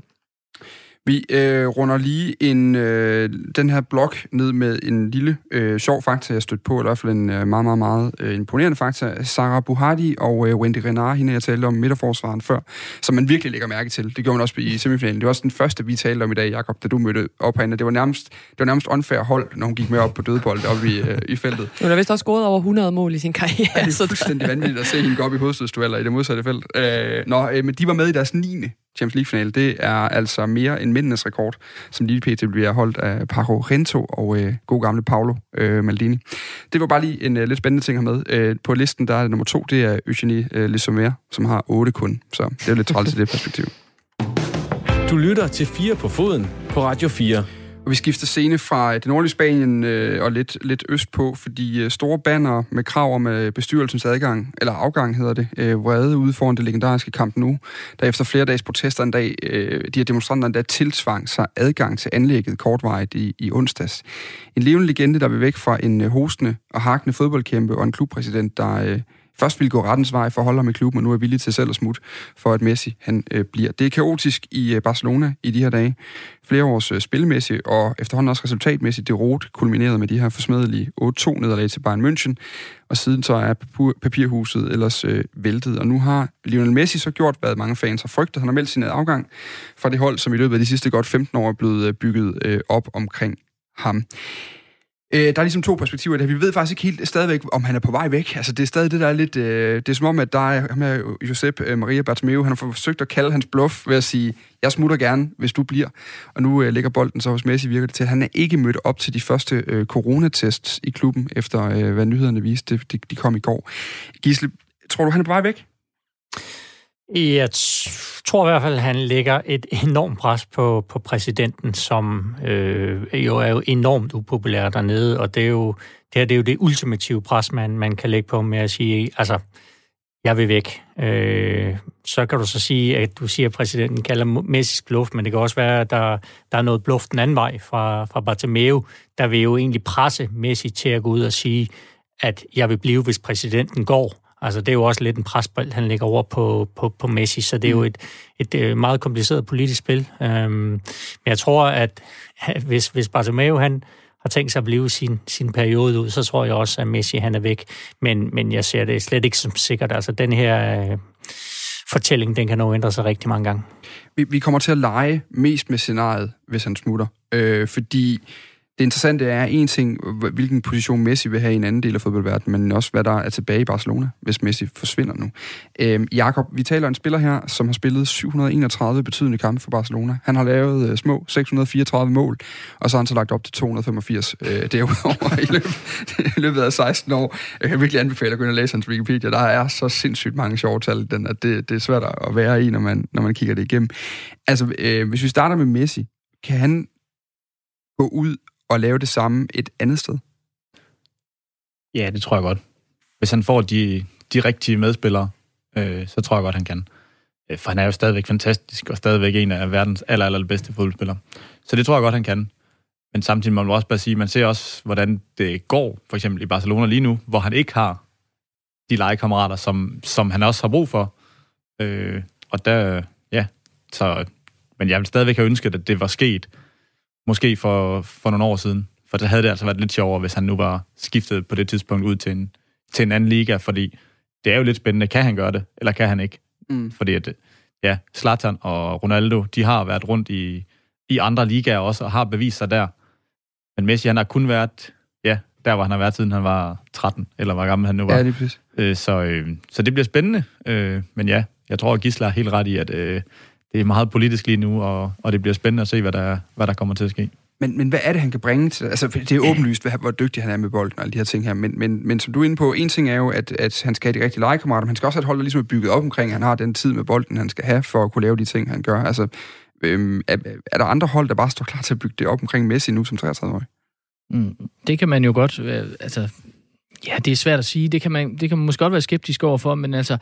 Vi øh, runder lige en, øh, den her blok ned med en lille øh, sjov fakta, jeg stødt på, i hvert fald en øh, meget, meget, meget øh, imponerende fakta. Sarah Buhadi og øh, Wendy Renard, hende jeg talte om midterforsvaren før, som man virkelig lægger mærke til. Det gjorde man også i semifinalen. Det var også den første, vi talte om i dag, Jakob, da du mødte op herinde. Det var nærmest, det var nærmest unfair hold, når hun gik med op på dødebold oppe i, øh, i feltet. Hun har vist også scoret over 100 mål i sin karriere. Ja, det er fuldstændig vanvittigt at se hende gå op i hovedstødsdueller i det modsatte felt. Øh, nå, øh, men de var med i deres 9. Champions League-finale, det er altså mere end mændenes rekord, som lige pt. bliver holdt af Paco Rento og øh, god gamle Paolo øh, Maldini. Det var bare lige en øh, lidt spændende ting her med. Øh, på listen, der er nummer to, det er Eugenie øh, Lesomer, som har otte kun. Så det er lidt træls i det perspektiv. Du lytter til 4 på foden på Radio 4. Og vi skifter scene fra øh, det nordlige Spanien øh, og lidt, lidt østpå, fordi øh, store banner med krav om øh, bestyrelsens adgang, eller afgang hedder det, øh, vrede ude foran det legendariske kamp nu, der efter flere dages protester en dag, øh, de her demonstranter endda tilsvang sig adgang til anlægget kortvarigt i, i onsdags. En levende legende, der vil væk fra en øh, hostende og hakende fodboldkæmpe og en klubpræsident, der øh, først ville gå rettens vej for at holde ham i klubben, og nu er villig til selv at smutte for, at Messi han øh, bliver. Det er kaotisk i øh, Barcelona i de her dage. Flere års øh, spilmæssigt og efterhånden også resultatmæssigt det rot kulmineret med de her forsmedelige 8-2 nederlag til Bayern München, og siden så er papirhuset ellers øh, væltet. Og nu har Lionel Messi så gjort, hvad mange fans har frygtet. Han har meldt sin afgang fra det hold, som i løbet af de sidste godt 15 år er blevet øh, bygget øh, op omkring ham. Øh, der er ligesom to perspektiver der. Vi ved faktisk ikke helt stadigvæk, om han er på vej væk. Altså, det er stadig det, der er lidt... Øh, det er som om, at der er ham her, Josep øh, Maria Bartomeu, han har forsøgt at kalde hans bluff ved at sige, jeg smutter gerne, hvis du bliver. Og nu øh, ligger bolden så hos Messi, virker det til, han er ikke mødt op til de første øh, coronatests i klubben, efter øh, hvad nyhederne viste, de, de kom i går. Gisle, tror du, han er på vej væk? Jeg tror i hvert fald, at han lægger et enormt pres på, på præsidenten, som øh, jo er jo enormt upopulær dernede, og det er jo det, her, det, er jo det ultimative pres, man, man kan lægge på med at sige, altså, jeg vil væk. Øh, så kan du så sige, at du siger, at præsidenten kalder Messis bluff, men det kan også være, at der, der er noget bluff den anden vej fra, fra Bartomeu, der vil jo egentlig presse Messi til at gå ud og sige, at jeg vil blive, hvis præsidenten går. Altså, det er jo også lidt en presbold, han lægger over på, på, på Messi, så det er jo mm. et, et, et øh, meget kompliceret politisk spil. Øhm, men jeg tror, at hvis, hvis Bartomeu, han har tænkt sig at blive sin, sin periode ud, så tror jeg også, at Messi, han er væk. Men, men jeg ser det slet ikke som sikkert. Altså, den her øh, fortælling, den kan nå ændre sig rigtig mange gange. Vi, vi kommer til at lege mest med scenariet, hvis han smutter. Øh, fordi det interessante er en ting, hvilken position Messi vil have i en anden del af fodboldverdenen, men også hvad der er tilbage i Barcelona, hvis Messi forsvinder nu. Øhm, Jakob, vi taler om en spiller her, som har spillet 731 betydende kampe for Barcelona. Han har lavet øh, små 634 mål, og så har han så lagt op til 285 øh, derudover i løbet, *laughs* i løbet af 16 år. Jeg kan virkelig anbefale at gå ind og læse hans Wikipedia. Der er så sindssygt mange sjove tal, den, at det, det er svært at være i, når man, når man kigger det igennem. Altså, øh, hvis vi starter med Messi, kan han gå ud at lave det samme et andet sted? Ja, det tror jeg godt. Hvis han får de, de rigtige medspillere, øh, så tror jeg godt, han kan. Øh, for han er jo stadigvæk fantastisk, og stadigvæk en af verdens aller, aller bedste fodboldspillere. Så det tror jeg godt, han kan. Men samtidig må man også bare sige, man ser også, hvordan det går, for eksempel i Barcelona lige nu, hvor han ikke har de legekammerater, som, som han også har brug for. Øh, og der, ja, så, men jeg vil stadigvæk have ønsket, at det var sket, måske for, for nogle år siden. For det havde det altså været lidt sjovere, hvis han nu var skiftet på det tidspunkt ud til en, til en anden liga, fordi det er jo lidt spændende. Kan han gøre det, eller kan han ikke? Mm. Fordi at, ja, Zlatan og Ronaldo, de har været rundt i, i andre ligaer også, og har bevist sig der. Men Messi, han har kun været, ja, der hvor han har været, siden han var 13, eller hvor gammel han nu var. Ja, er øh, så, øh, så det bliver spændende. Øh, men ja, jeg tror, at Gisler er helt ret i, at øh, det er meget politisk lige nu, og, og det bliver spændende at se, hvad der, hvad der kommer til at ske. Men, men hvad er det, han kan bringe til Altså, det er åbenlyst, hvad, hvor dygtig han er med bolden og alle de her ting her. Men, men, men som du er inde på, en ting er jo, at, at han skal have de rigtige legekammerater, men han skal også have et hold, der ligesom er bygget op omkring, at han har den tid med bolden, han skal have for at kunne lave de ting, han gør. Altså, øhm, er, er der andre hold, der bare står klar til at bygge det op omkring Messi nu som 33-årig? Mm, det kan man jo godt, øh, altså Ja, det er svært at sige. Det kan man, det kan man måske godt være skeptisk overfor, men altså,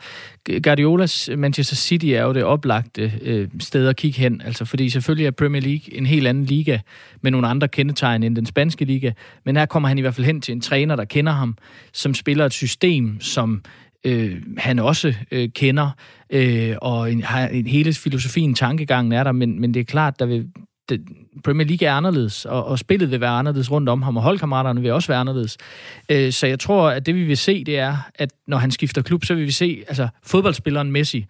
Guardiolas Manchester City er jo det oplagte øh, sted at kigge hen. Altså, fordi selvfølgelig er Premier League en helt anden liga med nogle andre kendetegn end den spanske liga, men her kommer han i hvert fald hen til en træner, der kender ham, som spiller et system, som øh, han også øh, kender, øh, og en, har en hele filosofien, tankegangen er der, men, men det er klart, der vil, det, Premier League er anderledes, og, og spillet vil være anderledes rundt om ham, og holdkammeraterne vil også være anderledes. Øh, så jeg tror, at det vi vil se, det er, at når han skifter klub, så vil vi se, altså fodboldspilleren Messi,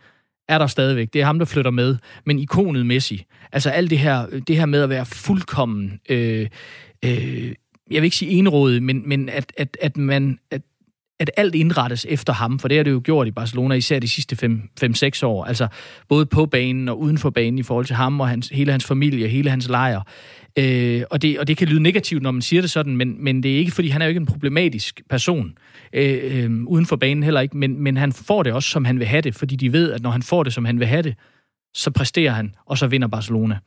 er der stadigvæk. Det er ham, der flytter med. Men ikonet Messi, altså alt det her, det her med at være fuldkommen, øh, øh, jeg vil ikke sige enrådet, men, men at, at, at man, at at alt indrettes efter ham, for det har det jo gjort i Barcelona, især de sidste 5-6 år. Altså både på banen og uden for banen i forhold til ham og hans, hele hans familie, hele hans lejr. Øh, og, det, og det kan lyde negativt, når man siger det sådan, men, men det er ikke, fordi han er jo ikke en problematisk person. Øh, øh, uden for banen heller ikke, men, men han får det også, som han vil have det, fordi de ved, at når han får det, som han vil have det, så præsterer han, og så vinder Barcelona.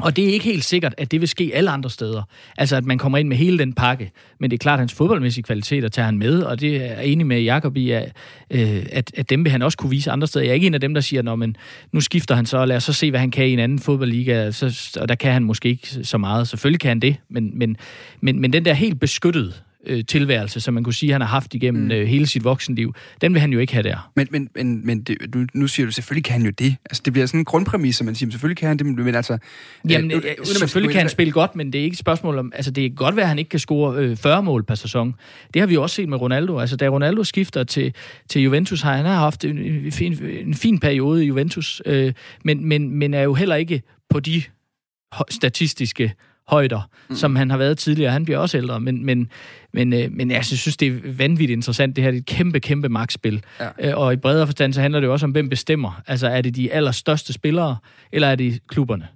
Og det er ikke helt sikkert, at det vil ske alle andre steder. Altså, at man kommer ind med hele den pakke. Men det er klart, at hans fodboldmæssige kvaliteter tager han med, og det er enig med Jacob i, at, øh, at, at dem vil han også kunne vise andre steder. Jeg er ikke en af dem, der siger, men nu skifter han så, og lad os så se, hvad han kan i en anden fodboldliga, så, og der kan han måske ikke så meget. Selvfølgelig kan han det, men, men, men, men den der helt beskyttede øh, tilværelse, som man kunne sige, han har haft igennem mm. øh, hele sit voksenliv, den vil han jo ikke have der. Men, men, men, men det, du, nu siger du, selvfølgelig kan han jo det. Altså, det bliver sådan en grundpræmis, som man siger, selvfølgelig kan han det, men altså... Jamen, øh, øh, selvfølgelig kan han spille godt, men det er ikke et spørgsmål om... Altså, det er godt være, at han ikke kan score øh, 40 mål per sæson. Det har vi også set med Ronaldo. Altså, da Ronaldo skifter til, til Juventus, har han har haft en, en, fin, en fin periode i Juventus, øh, men, men, men er jo heller ikke på de statistiske højder, mm. som han har været tidligere. Han bliver også ældre, men, men, men, øh, men jeg synes, det er vanvittigt interessant. Det her det er et kæmpe, kæmpe magtspil. Ja. Øh, og i bredere forstand, så handler det jo også om, hvem bestemmer. Altså, er det de allerstørste spillere, eller er det klubberne?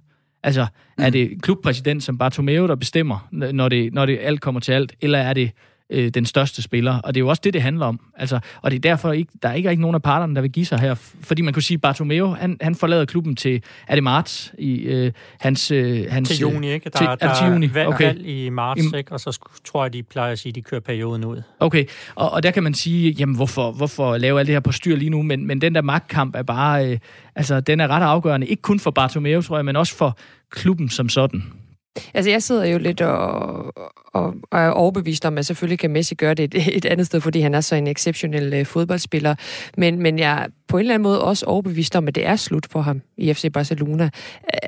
Altså, mm. er det klubpræsident som Bartomeu, der bestemmer, når det, når det alt kommer til alt, eller er det øh, den største spiller. Og det er jo også det, det handler om. Altså, og det er derfor, ikke, der er ikke, ikke nogen af parterne, der vil give sig her. Fordi man kunne sige, Bartomeu, han, han forlader klubben til, er det marts? I, øh, hans, øh, hans, til juni, ikke? Der, til, der, der til juni. er okay. valg i marts, I, ikke? Og så tror jeg, de plejer at sige, at de kører perioden ud. Okay, og, og der kan man sige, jamen hvorfor, hvorfor lave alt det her på styr lige nu? Men, men den der magtkamp er bare, øh, altså den er ret afgørende. Ikke kun for Bartomeu, tror jeg, men også for klubben som sådan. Altså, jeg sidder jo lidt og, og, og er overbevist om, at selvfølgelig kan Messi gøre det et, et andet sted, fordi han er så en exceptionel øh, fodboldspiller. Men, men jeg på en eller anden måde også overbevist om, at det er slut for ham i FC Barcelona.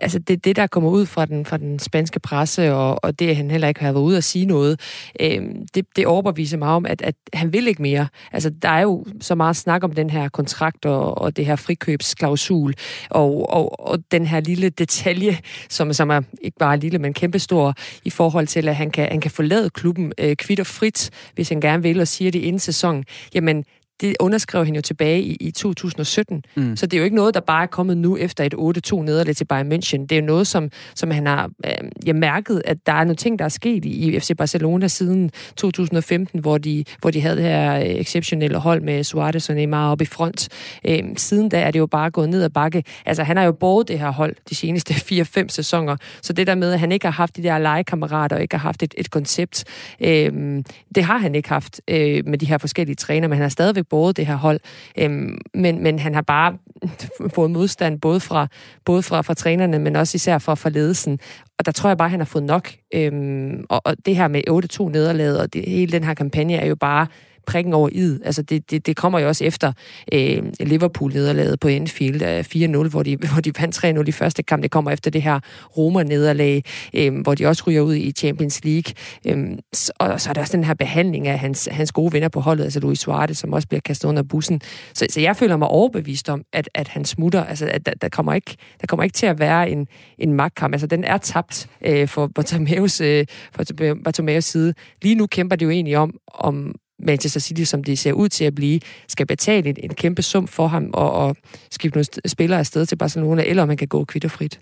Altså det, det der kommer ud fra den, fra den spanske presse, og, og det, at han heller ikke har været ude at sige noget, øh, det, det overbeviser mig om, at, at han vil ikke mere. Altså der er jo så meget snak om den her kontrakt og, og det her frikøbsklausul, og, og, og den her lille detalje, som, som er ikke bare lille, men kæmpestor i forhold til, at han kan, han kan forlade klubben øh, kvitter frit, hvis han gerne vil, og siger det inden sæson. Jamen, det underskrev han jo tilbage i, i 2017. Mm. Så det er jo ikke noget, der bare er kommet nu efter et 8-2 nederlag til Bayern München. Det er jo noget, som, som han har øh, ja, mærket, at der er nogle ting, der er sket i, i FC Barcelona siden 2015, hvor de, hvor de havde det her øh, exceptionelle hold med Suarez og Neymar oppe i front. Øh, siden da er det jo bare gået ned ad bakke. Altså, han har jo båret det her hold de seneste *laughs* 4-5 sæsoner. Så det der med, at han ikke har haft de der legekammerater og ikke har haft et, et koncept, øh, det har han ikke haft øh, med de her forskellige træner, men han har stadigvæk båret det her hold. Øhm, men, men han har bare *laughs* fået modstand både fra, både fra, fra trænerne, men også især fra, fra ledelsen. Og der tror jeg bare, at han har fået nok. Øhm, og, og det her med 8-2 nederlaget, og det, hele den her kampagne er jo bare prikken over id. Altså det, det, det kommer jo også efter øh, Liverpool-nederlaget på Anfield af 4-0, hvor de, hvor de vandt 3-0 i første kamp. Det kommer efter det her Roma-nederlag, øh, hvor de også ryger ud i Champions League. Øh, og så er der også den her behandling af hans, hans gode venner på holdet, altså Luis Suarez, som også bliver kastet under bussen. Så, så jeg føler mig overbevist om, at, at han smutter. Altså, at der, der, kommer ikke, der kommer ikke til at være en, en magtkamp. Altså, den er tabt øh, for Bartomeus, øh, for Bartomeus side. Lige nu kæmper de jo egentlig om, om Manchester City, som det ser ud til at blive, skal betale en, en kæmpe sum for ham og, og skifte nogle spillere afsted til Barcelona, eller om han kan gå kvitterfrit.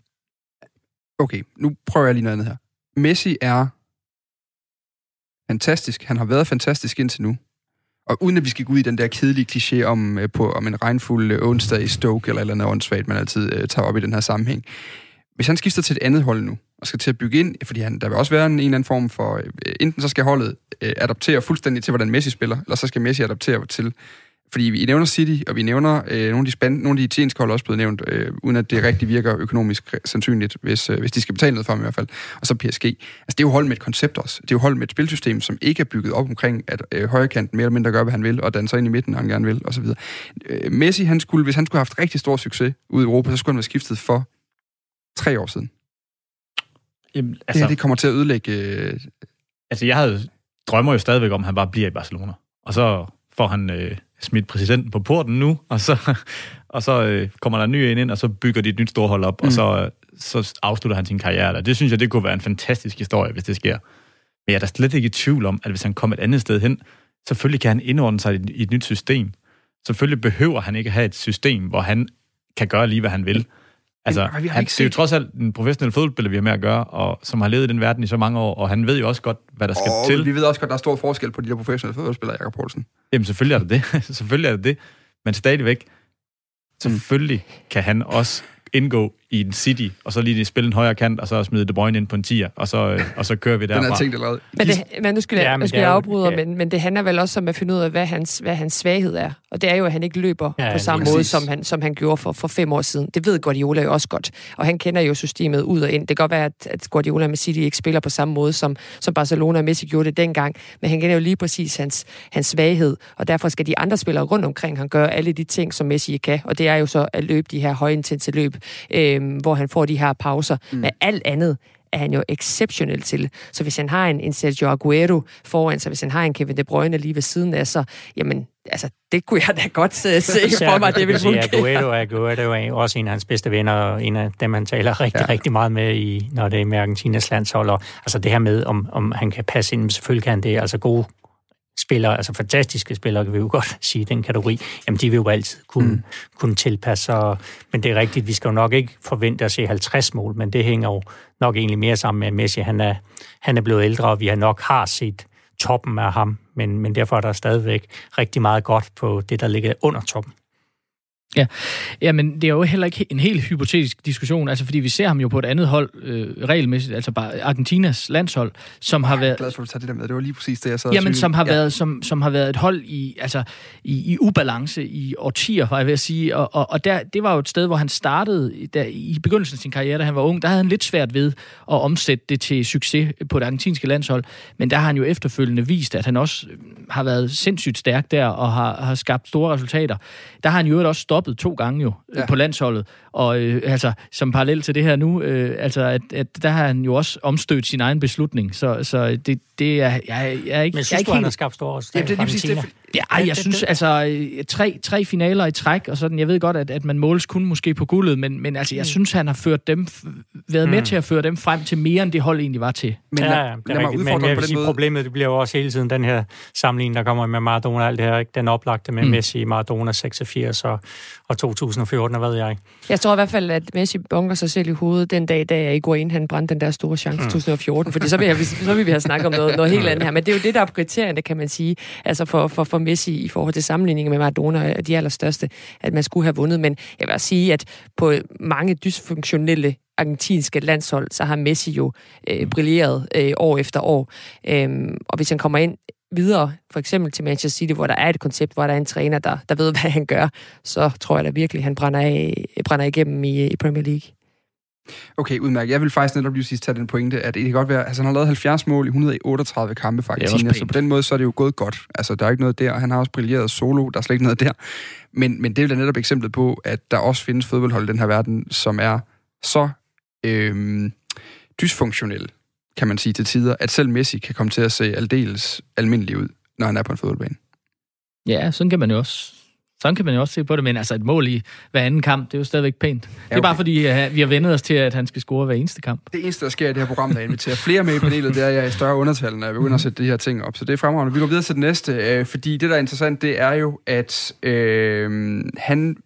Okay, nu prøver jeg lige noget andet her. Messi er fantastisk. Han har været fantastisk indtil nu. Og uden at vi skal gå ud i den der kedelige kliché om, øh, på, om en regnfuld øh, onsdag i Stoke, eller eller andet åndssvagt, man altid øh, tager op i den her sammenhæng. Hvis han skifter til et andet hold nu, og skal til at bygge ind, fordi han, der vil også være en, en eller anden form for, øh, enten så skal holdet øh, adaptere fuldstændig til, hvordan Messi spiller, eller så skal Messi adaptere til, fordi vi nævner City, og vi nævner øh, nogle af de span, nogle af de italienske hold også blevet nævnt, øh, uden at det rigtig virker økonomisk sandsynligt, hvis, øh, hvis de skal betale noget for dem i hvert fald. Og så PSG. Altså det er jo hold med et koncept også. Det er jo hold med et spilsystem, som ikke er bygget op omkring, at øh, højrekanten mere eller mindre gør, hvad han vil, og danser ind i midten, når han gerne vil, osv. Øh, Messi, han skulle, hvis han skulle have haft rigtig stor succes ude i Europa, så skulle han være skiftet for tre år siden. Jamen, altså, det her, det kommer til at ødelægge... Øh... Altså, jeg havde drømmer jo stadigvæk om, at han bare bliver i Barcelona. Og så får han øh, smidt præsidenten på porten nu, og så, *laughs* og så øh, kommer der en ny en ind, og så bygger de et nyt storhold op, mm. og så, øh, så afslutter han sin karriere der. Det synes jeg, det kunne være en fantastisk historie, hvis det sker. Men jeg er da slet ikke i tvivl om, at hvis han kom et andet sted hen, Selvfølgelig kan han indordne sig i, i et nyt system. Selvfølgelig behøver han ikke have et system, hvor han kan gøre lige, hvad han vil. Altså, Men, vi har han, ikke det er jo set- trods alt en professionel fodboldspiller, vi har med at gøre, og som har levet i den verden i så mange år, og han ved jo også godt, hvad der skal Og til. vi ved også godt, der er stor forskel på de der professionelle fodboldspillere, Jakob Poulsen. Jamen, selvfølgelig er det det. *laughs* selvfølgelig er det det. Men stadigvæk, selvfølgelig kan han også indgå i en City, og så lige spille en højre kant, og så smide De Bruyne ind på en tier, og så, øh, og så kører vi Den er derfra. tænkt allerede. Men, det, men nu skal jeg, Ja, men er jeg jo- afbryde, ja. men, men det handler vel også om at finde ud af, hvad hans, hvad hans svaghed er. Og det er jo, at han ikke løber Ja, på samme måde, som han, som han gjorde for, for fem år siden. Det ved Guardiola jo også godt. Og han kender jo systemet ud og ind. Det kan godt være, at, at Guardiola med City ikke spiller på samme måde, som, som Barcelona og Messi gjorde det dengang. Men han kender jo lige præcis hans, hans svaghed. Og derfor skal de andre spillere rundt omkring han gøre alle de ting, som Messi kan. Og det er jo så at løbe de her højintense løb, øh, hvor han får de her pauser. Mm. Men alt andet er han jo exceptionel til. Så hvis han har en, en Sergio Aguero foran sig, hvis han har en Kevin De Bruyne lige ved siden af sig, jamen, altså, det kunne jeg da godt se, *laughs* se for mig, det ville sige, fungere. Aguero, Aguero er jo også en af hans bedste venner, og en af dem, han taler rigtig, ja. rigtig meget med, i, når det er med Argentinas landshold. Og, altså det her med, om, om han kan passe ind, selvfølgelig kan han det. Altså gode spillere, altså fantastiske spillere, kan vi jo godt sige den kategori, jamen de vil jo altid kunne, mm. kunne tilpasse sig. Men det er rigtigt, vi skal jo nok ikke forvente at se 50 mål, men det hænger jo nok egentlig mere sammen med, at Messi han er, han er blevet ældre, og vi har nok har set toppen af ham, men, men derfor er der stadigvæk rigtig meget godt på det, der ligger under toppen. Jamen, det er jo heller ikke en helt hypotetisk diskussion, altså fordi vi ser ham jo på et andet hold, øh, regelmæssigt, altså bare Argentinas landshold, som har Jeg er været... glad for, at du tager det der med. Det var lige præcis det, jeg sad Jamen, som har, Ja. været, som, som har været et hold i, altså, i, i ubalance i årtier, var jeg ved at sige. Og, og, og der, det var jo et sted, hvor han startede der, i begyndelsen af sin karriere, da han var ung. Der havde han lidt svært ved at omsætte det til succes på det argentinske landshold. Men der har han jo efterfølgende vist, at han også øh, har været sindssygt stærk der og har, har skabt store resultater. Der har han jo også stoppet to gange jo Ja. ja. på landsholdet. Og øh, altså, som parallel til det her nu, øh, altså, at, at der har han jo også omstødt sin egen beslutning. Så, så det, det er, jeg, jeg er ikke, Men jeg er synes ikke du, han helt har skabt store resultater Jamen, det er lige præcis det. Ja, Ja, jeg det- synes det- altså, øh, tre, tre finaler i træk, og sådan, jeg ved godt, at, at man måles kun måske på guldet, men, men altså, jeg synes, han har ført dem, været med Mm. til at føre dem frem til mere, end det hold egentlig var til. Men ja, lad, ja, lad det er mig rigtigt. Men udfordre jeg på den sige, måde. problemet det bliver jo også hele tiden den her sammenligning, der kommer med Maradona og alt det her. Ikke? Den oplagte med Mm. mm. Messi, Maradona 86 og, og 2014, og hvad ved jeg. Jeg tror i hvert fald, at Messi bunker sig selv i hovedet den dag, da Higuain han brændte den der store chance i 2014. Fordi så vil, jeg, så vil vi have snakket om noget, noget helt andet her. Men det er jo det, der er kriterierne, kan man sige. Altså for, for, for Messi i forhold til sammenligningen med Maradona er de allerstørste, at man skulle have vundet. Men jeg vil også sige, at på mange dysfunktionelle argentinske landshold, så har Messi jo øh, brilleret øh, år efter år. Øhm, og hvis han kommer ind videre, for eksempel til Manchester City, hvor der er et koncept, hvor der er en træner, der, der ved, *laughs* hvad han gør, så tror jeg da virkelig, han brænder, af, brænder igennem i, i Premier League. Okay, udmærket. Jeg vil faktisk netop lige sidst tage den pointe, at det kan godt være, altså han har lavet 70 mål i 138 kampe også Argentina, så på den måde så er det jo gået godt. Altså, der er ikke noget der. Han har også brilleret solo, der er slet ikke noget der. Men, men det er jo da netop eksemplet på, at der også findes fodboldhold i den her verden, som er så øhm, dysfunktionelle, kan man sige til tider, at selv Messi kan komme til at se aldeles almindelig ud, når han er på en fodboldbane. Ja, sådan kan man jo også sådan kan man jo også se på det, men altså et mål i hver anden kamp, det er jo stadigvæk pænt. Det er okay. bare fordi, uh, vi har vendet os til, at han skal score hver eneste kamp. Det eneste, der sker i det her program, der inviterer flere med i panelet, det er, at jeg er i større undertal, når jeg begynder at sætte de her ting op. Så det er fremragende. Vi går videre til det næste, øh, fordi det, der er interessant, det er jo, at øh, han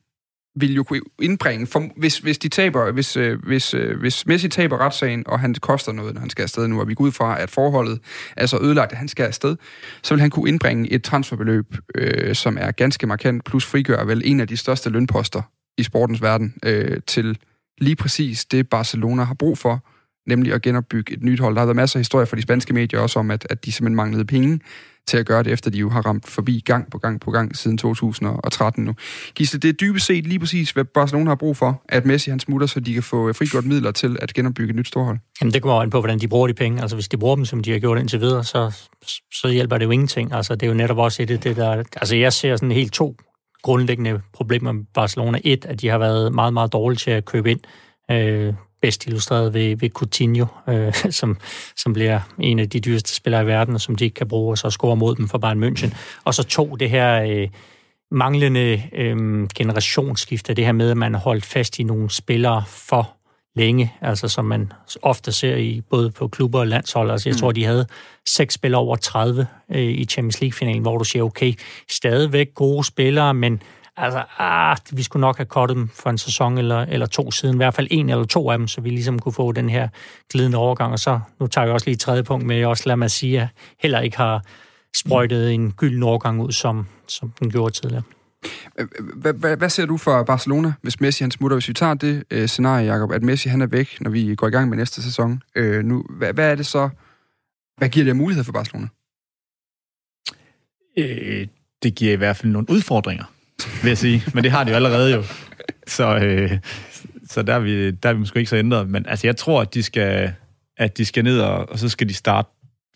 vil jo kunne indbringe, for, hvis, hvis de taber, hvis, øh, hvis, øh, hvis Messi taber retssagen, og han koster noget, når han skal afsted nu, og vi går ud fra, at forholdet er så ødelagt, at han skal afsted, så vil han kunne indbringe et transferbeløb, øh, som er ganske markant, plus frigør vel en af de største lønposter i sportens verden, øh, til lige præcis det, Barcelona har brug for, nemlig at genopbygge et nyt hold. Der har været masser af historier fra de spanske medier også om, at, at de simpelthen manglede penge til at gøre det, efter de jo har ramt forbi gang på gang på gang siden 2013 nu. Gisle, det er dybest set lige præcis, hvad Barcelona har brug for, at Messi han smutter, så de kan få øh, frigjort midler til at genopbygge et nyt storhold. Jamen, det kommer jo an på, hvordan de bruger de penge. Altså, hvis de bruger dem, som de har gjort indtil videre, så, så hjælper det jo ingenting. Altså, det er jo netop også et af det, der... Altså, jeg ser sådan helt to grundlæggende problemer med Barcelona. Et, at de har været meget, meget dårlige til at købe ind. Øh, bedst illustreret ved, ved Coutinho, øh, *laughs* som, som bliver en af de dyreste spillere i verden, og som de ikke kan bruge, og så score mod dem for Bayern München. Og så to, det her øh, manglende øh, generationsskifte, det her med, at man holdt fast i nogle spillere for længe, altså som man ofte ser i både på klubber og landshold. Altså jeg mm. tror, de havde seks spillere over 30 øh, i Champions League-finalen, hvor du siger, okay, stadigvæk gode spillere, men altså, ah, vi skulle nok have kottet dem for en sæson eller, eller to siden, i hvert fald en eller to af dem, så vi ligesom kunne få den her glidende overgang. Og så, nu tager vi også lige et tredje punkt med, også lad mig sige, at heller ikke har sprøjtet en gylden overgang ud, som, som den gjorde tidligere. Hvad ser du for Barcelona, hvis Messi han smutter? Hvis vi tager det øh, scenarie, Jacob, at Messi han er væk, når vi går i gang med næste sæson. Øh, nu, hvad, hvad er det så? Hvad giver det af mulighed for Barcelona? Øh, det giver i hvert fald nogle udfordringer, vil jeg sige. Men det har de jo allerede jo. Så, øh, så der, er vi, der er vi måske ikke så ændret. Men altså, jeg tror, at de skal, at de skal ned, og, og så skal de starte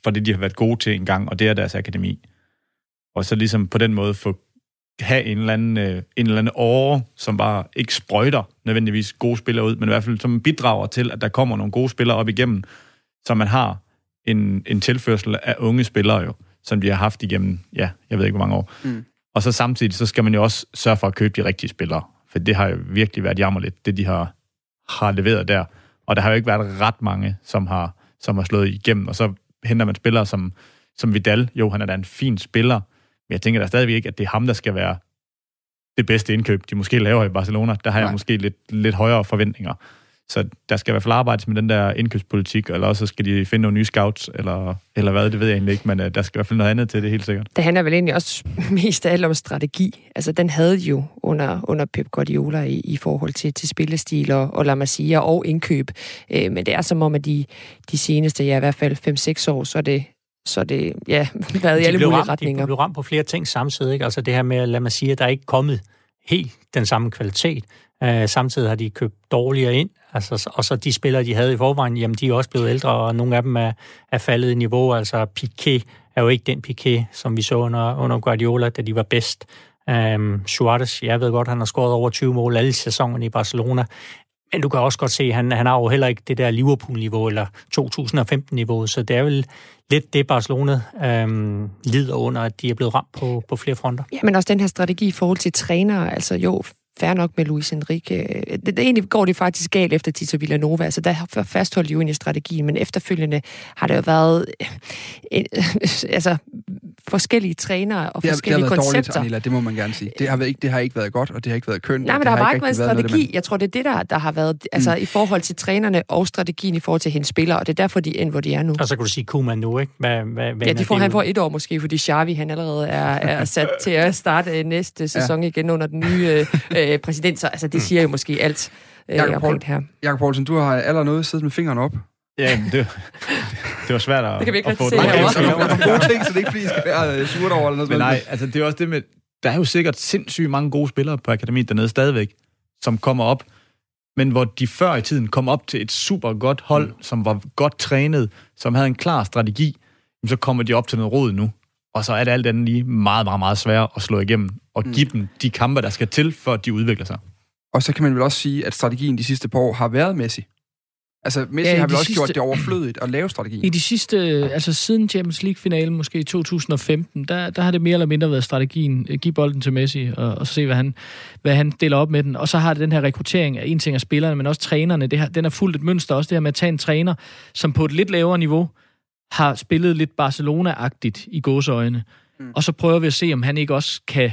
for det, de har været gode til en gang, og det er deres akademi. Og så ligesom på den måde få have en eller anden, øh, en eller anden åre, som bare ikke sprøjter nødvendigvis gode spillere ud, men i hvert fald som bidrager til, at der kommer nogle gode spillere op igennem, så man har en, en tilførsel af unge spillere jo, som de har haft igennem, ja, jeg ved ikke hvor mange år. Mm. Og så samtidig, så skal man jo også sørge for at købe de rigtige spillere, for det har jo virkelig været jammerligt, det de har, har leveret der. Og der har jo ikke været ret mange, som har, som har slået igennem, og så henter man spillere som, som Vidal. Jo, han er da en fin spiller, men jeg tænker da stadigvæk ikke, at det er ham, der skal være det bedste indkøb, de måske laver i Barcelona. Der har jeg Nej. måske lidt, lidt højere forventninger. Så der skal i hvert fald arbejdes med den der indkøbspolitik, eller også skal de finde nogle nye scouts, eller, eller hvad, det ved jeg egentlig ikke, men uh, der skal i hvert fald noget andet til det, helt sikkert. Det handler vel egentlig også *laughs* mest af alt om strategi. Altså, den havde jo under, under Pep Guardiola i, i forhold til, til spillestil og, og lad mig sige, og indkøb. Øh, men det er som om, at de, de seneste, ja, i hvert fald 5-6 år, så er det, så det, ja, *laughs* været i alle mulige ramt, retninger. De blev ramt på flere ting samtidig, ikke? Altså det her med, lad mig sige, at der er ikke kommet helt den samme kvalitet. Øh, samtidig har de købt dårligere ind, altså, og så de spillere, de havde i forvejen, jamen de er også blevet ældre, og nogle af dem er, er faldet i niveau. Altså Piqué er jo ikke den Piqué, som vi så under, under Guardiola, da de var bedst. Um, Suarez, jeg ved godt, han har scoret over 20 mål alle sæsonen i Barcelona, men du kan også godt se, at han, han har jo heller ikke det der Liverpool-niveau eller 2015-niveau, så det er vel lidt det, Barcelona øhm, lider under, at de er blevet ramt på, på flere fronter. Ja, men også den her strategi i forhold til trænere, altså jo, fair nok med Luis Enrique. Øh, det, det, egentlig går det faktisk galt efter Tito Villanova, altså der fastholdt de jo egentlig strategien, men efterfølgende har det jo været øh, *laughs* altså forskellige trænere og det har, forskellige det har været koncepter. Dårligt, Anila, det må man gerne sige. Det har, ikke, det har ikke været godt, og det har ikke været kønt. Nej, men der har bare ikke været strategi. Været jeg tror, det er det, der, der har været altså, mm. i forhold til trænerne og strategien i forhold til hendes spillere, og det er derfor, de er, hvor de er nu. Og så kan du sige Koeman nu, ikke? Hvad, hvad, ja, de får, han får et år måske, fordi Xavi han allerede er, er sat til at starte øh, næste sæson ja. igen under den nye øh, øh, præsident, så altså, det siger jo måske alt øh, Jakob, her. Jakob Poulsen, du har allerede noget siddet med fingeren op. Ja, det, det, var svært at, det kan vi ikke at få se det. Okay, så er gode ting, så det ikke fordi, I skal være øh, surt over eller noget. Men nej, altså det er også det med, der er jo sikkert sindssygt mange gode spillere på akademiet dernede stadigvæk, som kommer op, men hvor de før i tiden kom op til et super godt hold, mm. som var godt trænet, som havde en klar strategi, så kommer de op til noget råd nu. Og så er det alt andet lige meget, meget, meget svært at slå igennem og mm. give dem de kampe, der skal til, for at de udvikler sig. Og så kan man vel også sige, at strategien de sidste par år har været Messi. Altså, Messi ja, har vel også sidste, gjort det overflødigt at lave strategien. I de sidste, altså siden Champions League-finalen, måske i 2015, der, der har det mere eller mindre været strategien. Giv bolden til Messi, og, og se, hvad han, hvad han deler op med den. Og så har det den her rekruttering af en ting af spillerne, men også trænerne. Det her, den er fuldt et mønster, også det her med at tage en træner, som på et lidt lavere niveau har spillet lidt Barcelona-agtigt i gåseøjne. Mm. Og så prøver vi at se, om han ikke også kan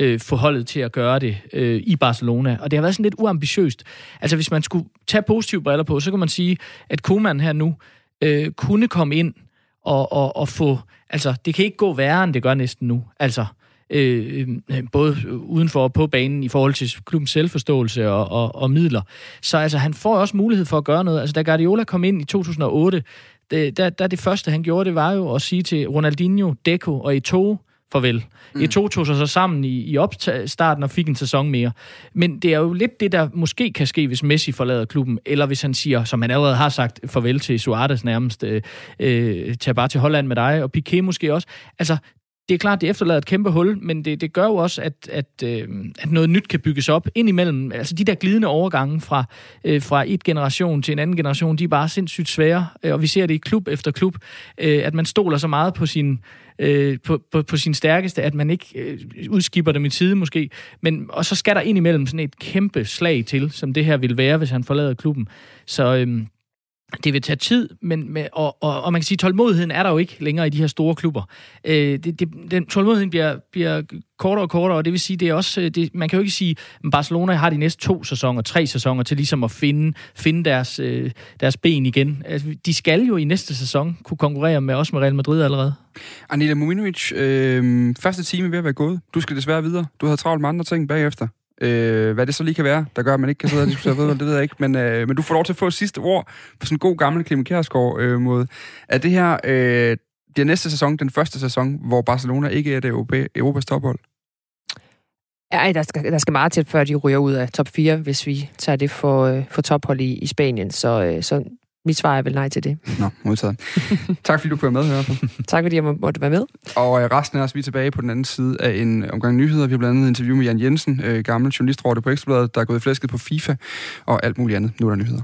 øh, få holdet til at gøre det øh, i Barcelona. Og det har været sådan lidt uambitiøst. Altså, hvis man skulle tage positive briller på, så kan man sige, at Koeman her nu øh, kunne komme ind og, og, og få... Altså, det kan ikke gå værre, end det gør næsten nu. Altså, øh, øh, både udenfor og på banen i forhold til klubbens selvforståelse og, og, og midler. Så altså, han får også mulighed for at gøre noget. Altså, da Guardiola kom ind i 2008, det, der, der det første, han gjorde, det var jo at sige til Ronaldinho, Deco og Eto'o, farvel. Mm. Eto'o tog sig så sammen i, i opstarten og fik en sæson mere. Men det er jo lidt det, der måske kan ske, hvis Messi forlader klubben, eller hvis han siger, som han allerede har sagt, farvel til Suarez nærmest, øh, øh, tag bare til Holland med dig, og Piqué måske også. Altså, det er klart, det efterlader et kæmpe hul, men det, det gør jo også, at, at, øh, at noget nyt kan bygges op indimellem. Altså de der glidende overgange fra, øh, fra et generation til en anden generation, de er bare sindssygt svære, øh, og vi ser det i klub efter klub, øh, at man stoler så meget på sin, øh, på, på, på sin stærkeste, at man ikke øh, udskipper dem i tide måske. Men, og så skal der indimellem sådan et kæmpe slag til, som det her vil være, hvis han forlader klubben. Så... Øh, det vil tage tid, men med, og, og, og man kan sige, at tålmodigheden er der jo ikke længere i de her store klubber. Øh, det, det, den tålmodigheden bliver, bliver kortere og kortere, og det vil sige, det er også, øh, det, man kan jo ikke sige, at Barcelona har de næste to sæsoner, tre sæsoner til ligesom at finde, finde deres, øh, deres ben igen. Altså, de skal jo i næste sæson kunne konkurrere med os med Real Madrid allerede. Anela Muminovic, øh, første time er ved at være gået. Du skal desværre videre. Du havde travlt med andre ting bagefter. Øh, hvad det så lige kan være, der gør, at man ikke kan sidde og diskutere fodbold, det ved jeg ikke. Men, øh, men du får lov til at få sidste ord på sådan en god gammel Clemen Kjærsgaard øh, måde. Er det her øh, det næste sæson, den første sæson, hvor Barcelona ikke er det Europa, Europas tophold? Ja, der skal, der skal meget til, før de ryger ud af top 4, hvis vi tager det for, øh, for tophold i, i Spanien. Så, øh, så mit svar er vel nej til det. Nå, modtaget. *laughs* tak fordi du kunne være med her. tak fordi jeg måtte være med. Og øh, resten af os, vi er tilbage på den anden side af en omgang nyheder. Vi har blandt andet interview med Jan Jensen, øh, gammel journalistråd på Ekstrabladet, der er gået i flæsket på FIFA og alt muligt andet. Nu er der nyheder.